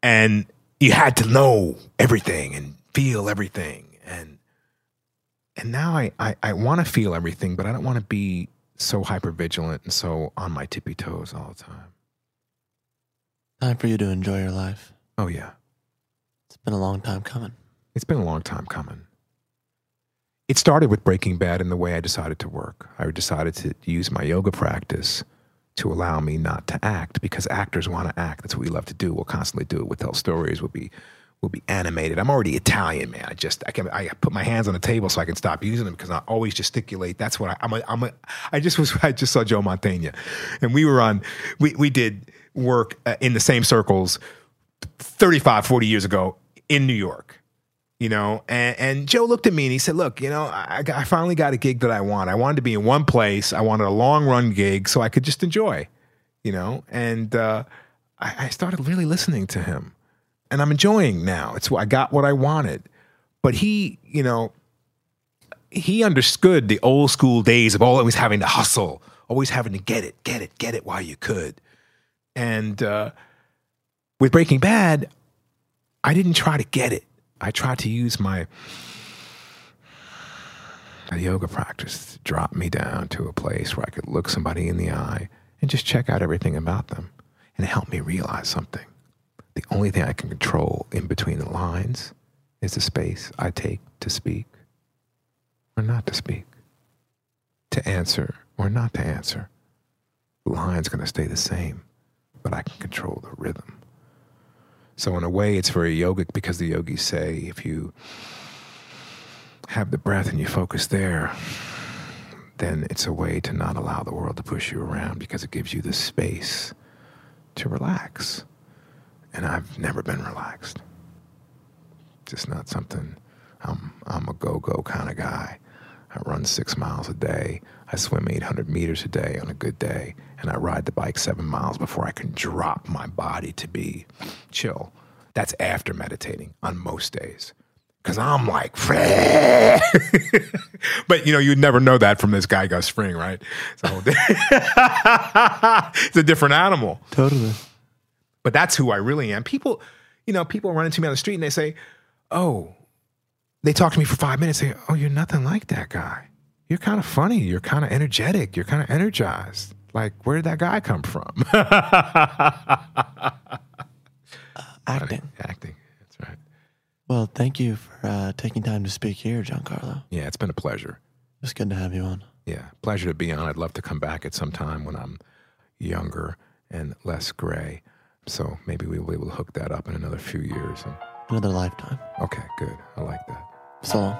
And you had to know everything and feel everything. And and now I, I, I want to feel everything, but I don't want to be so hyper vigilant and so on my tippy toes all the time. Time for you to enjoy your life. Oh yeah. It's been a long time coming. It's been a long time coming. It started with Breaking Bad and the way I decided to work. I decided to use my yoga practice to allow me not to act because actors want to act. That's what we love to do. We'll constantly do it. We'll tell stories. We'll be we'll be animated. I'm already Italian, man. I just I can I put my hands on the table so I can stop using them because I always gesticulate. That's what I, I'm a I'm a I just was I just saw Joe Mantegna, and we were on we we did work uh, in the same circles 35 40 years ago in New York you know? And, and joe looked at me and he said look you know I, I finally got a gig that i want i wanted to be in one place. I wanted a long run gig so i could just enjoy you know? And uh, I, I, started really listening to him. And i'm enjoying now. It's i got what i wanted. But he you know he understood the old school days of always having to hustle always having to get it, get it, get it while you could. And uh, with Breaking Bad, I didn't try to get it. I try to use my a yoga practice to drop me down to a place where I could look somebody in the eye and just check out everything about them and help me realize something. The only thing I can control in between the lines is the space I take to speak or not to speak, to answer or not to answer. The line's going to stay the same, but I can control the rhythm. So, in a way, it's very yogic because the yogis say if you have the breath and you focus there, then it's a way to not allow the world to push you around because it gives you the space to relax. And I've never been relaxed. Just not something. I'm I'm a go-go kind of guy. I run six miles a day. I swim 800 meters a day on a good day, and I ride the bike seven miles before I can drop my body to be chill. That's after meditating on most days. Cause I'm like, but you know, you'd never know that from this guy Gus Fring, right? So it's a different animal. Totally. But that's who I really am. People, you know, people run into me on the street and they say, "Oh," they talk to me for five minutes. Say, "Oh, you're nothing like that guy. You're kind of funny. You're kind of energetic. You're kind of energized. Like, where did that guy come from?" Acting. Acting. That's right. Well, thank you for uh, taking time to speak here, Giancarlo. Yeah, it's been a pleasure. It's good to have you on. Yeah, pleasure to be on. I'd love to come back at some time when I'm younger and less gray. So maybe we'll be able to hook that up in another few years. And, Another lifetime. okay, good. I like that. So long.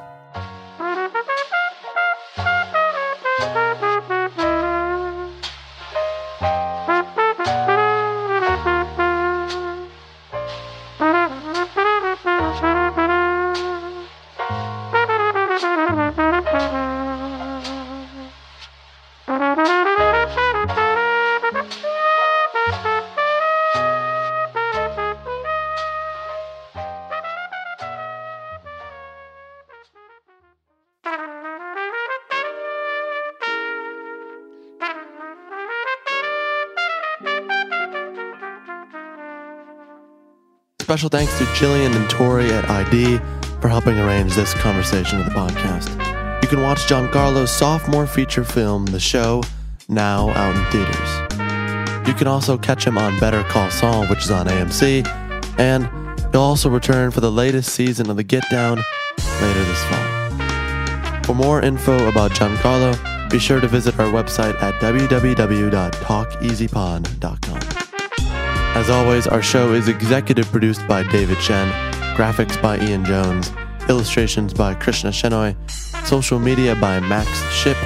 Special thanks to Jillian and Tori at ID for helping arrange this conversation of the podcast. You can watch Giancarlo's sophomore feature film, The Show, now out in theaters. You can also catch him on Better Call Saul, which is on AMC, and he'll also return for the latest season of The Get Down later this fall. For more info about Giancarlo, be sure to visit our website at www.talkeasypod.com. As always, our show is executive produced by David Shen, graphics by Ian Jones, illustrations by Krishna Shenoy, social media by Max Ship.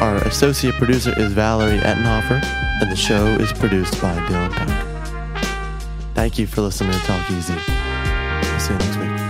Our associate producer is Valerie Ettenhofer, and the show is produced by Dylan Peck. Thank you for listening to Talk Easy. See you next week.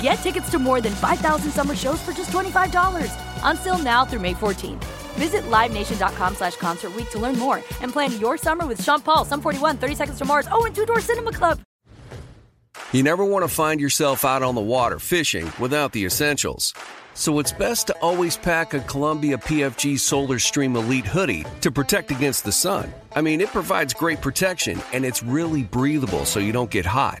Get tickets to more than 5,000 summer shows for just $25. Until now through May 14th. Visit LiveNation.com slash Concert to learn more and plan your summer with Sean Paul, Sum 41, 30 Seconds to Mars, oh, and Two Door Cinema Club. You never want to find yourself out on the water fishing without the essentials. So it's best to always pack a Columbia PFG Solar Stream Elite hoodie to protect against the sun. I mean, it provides great protection and it's really breathable so you don't get hot.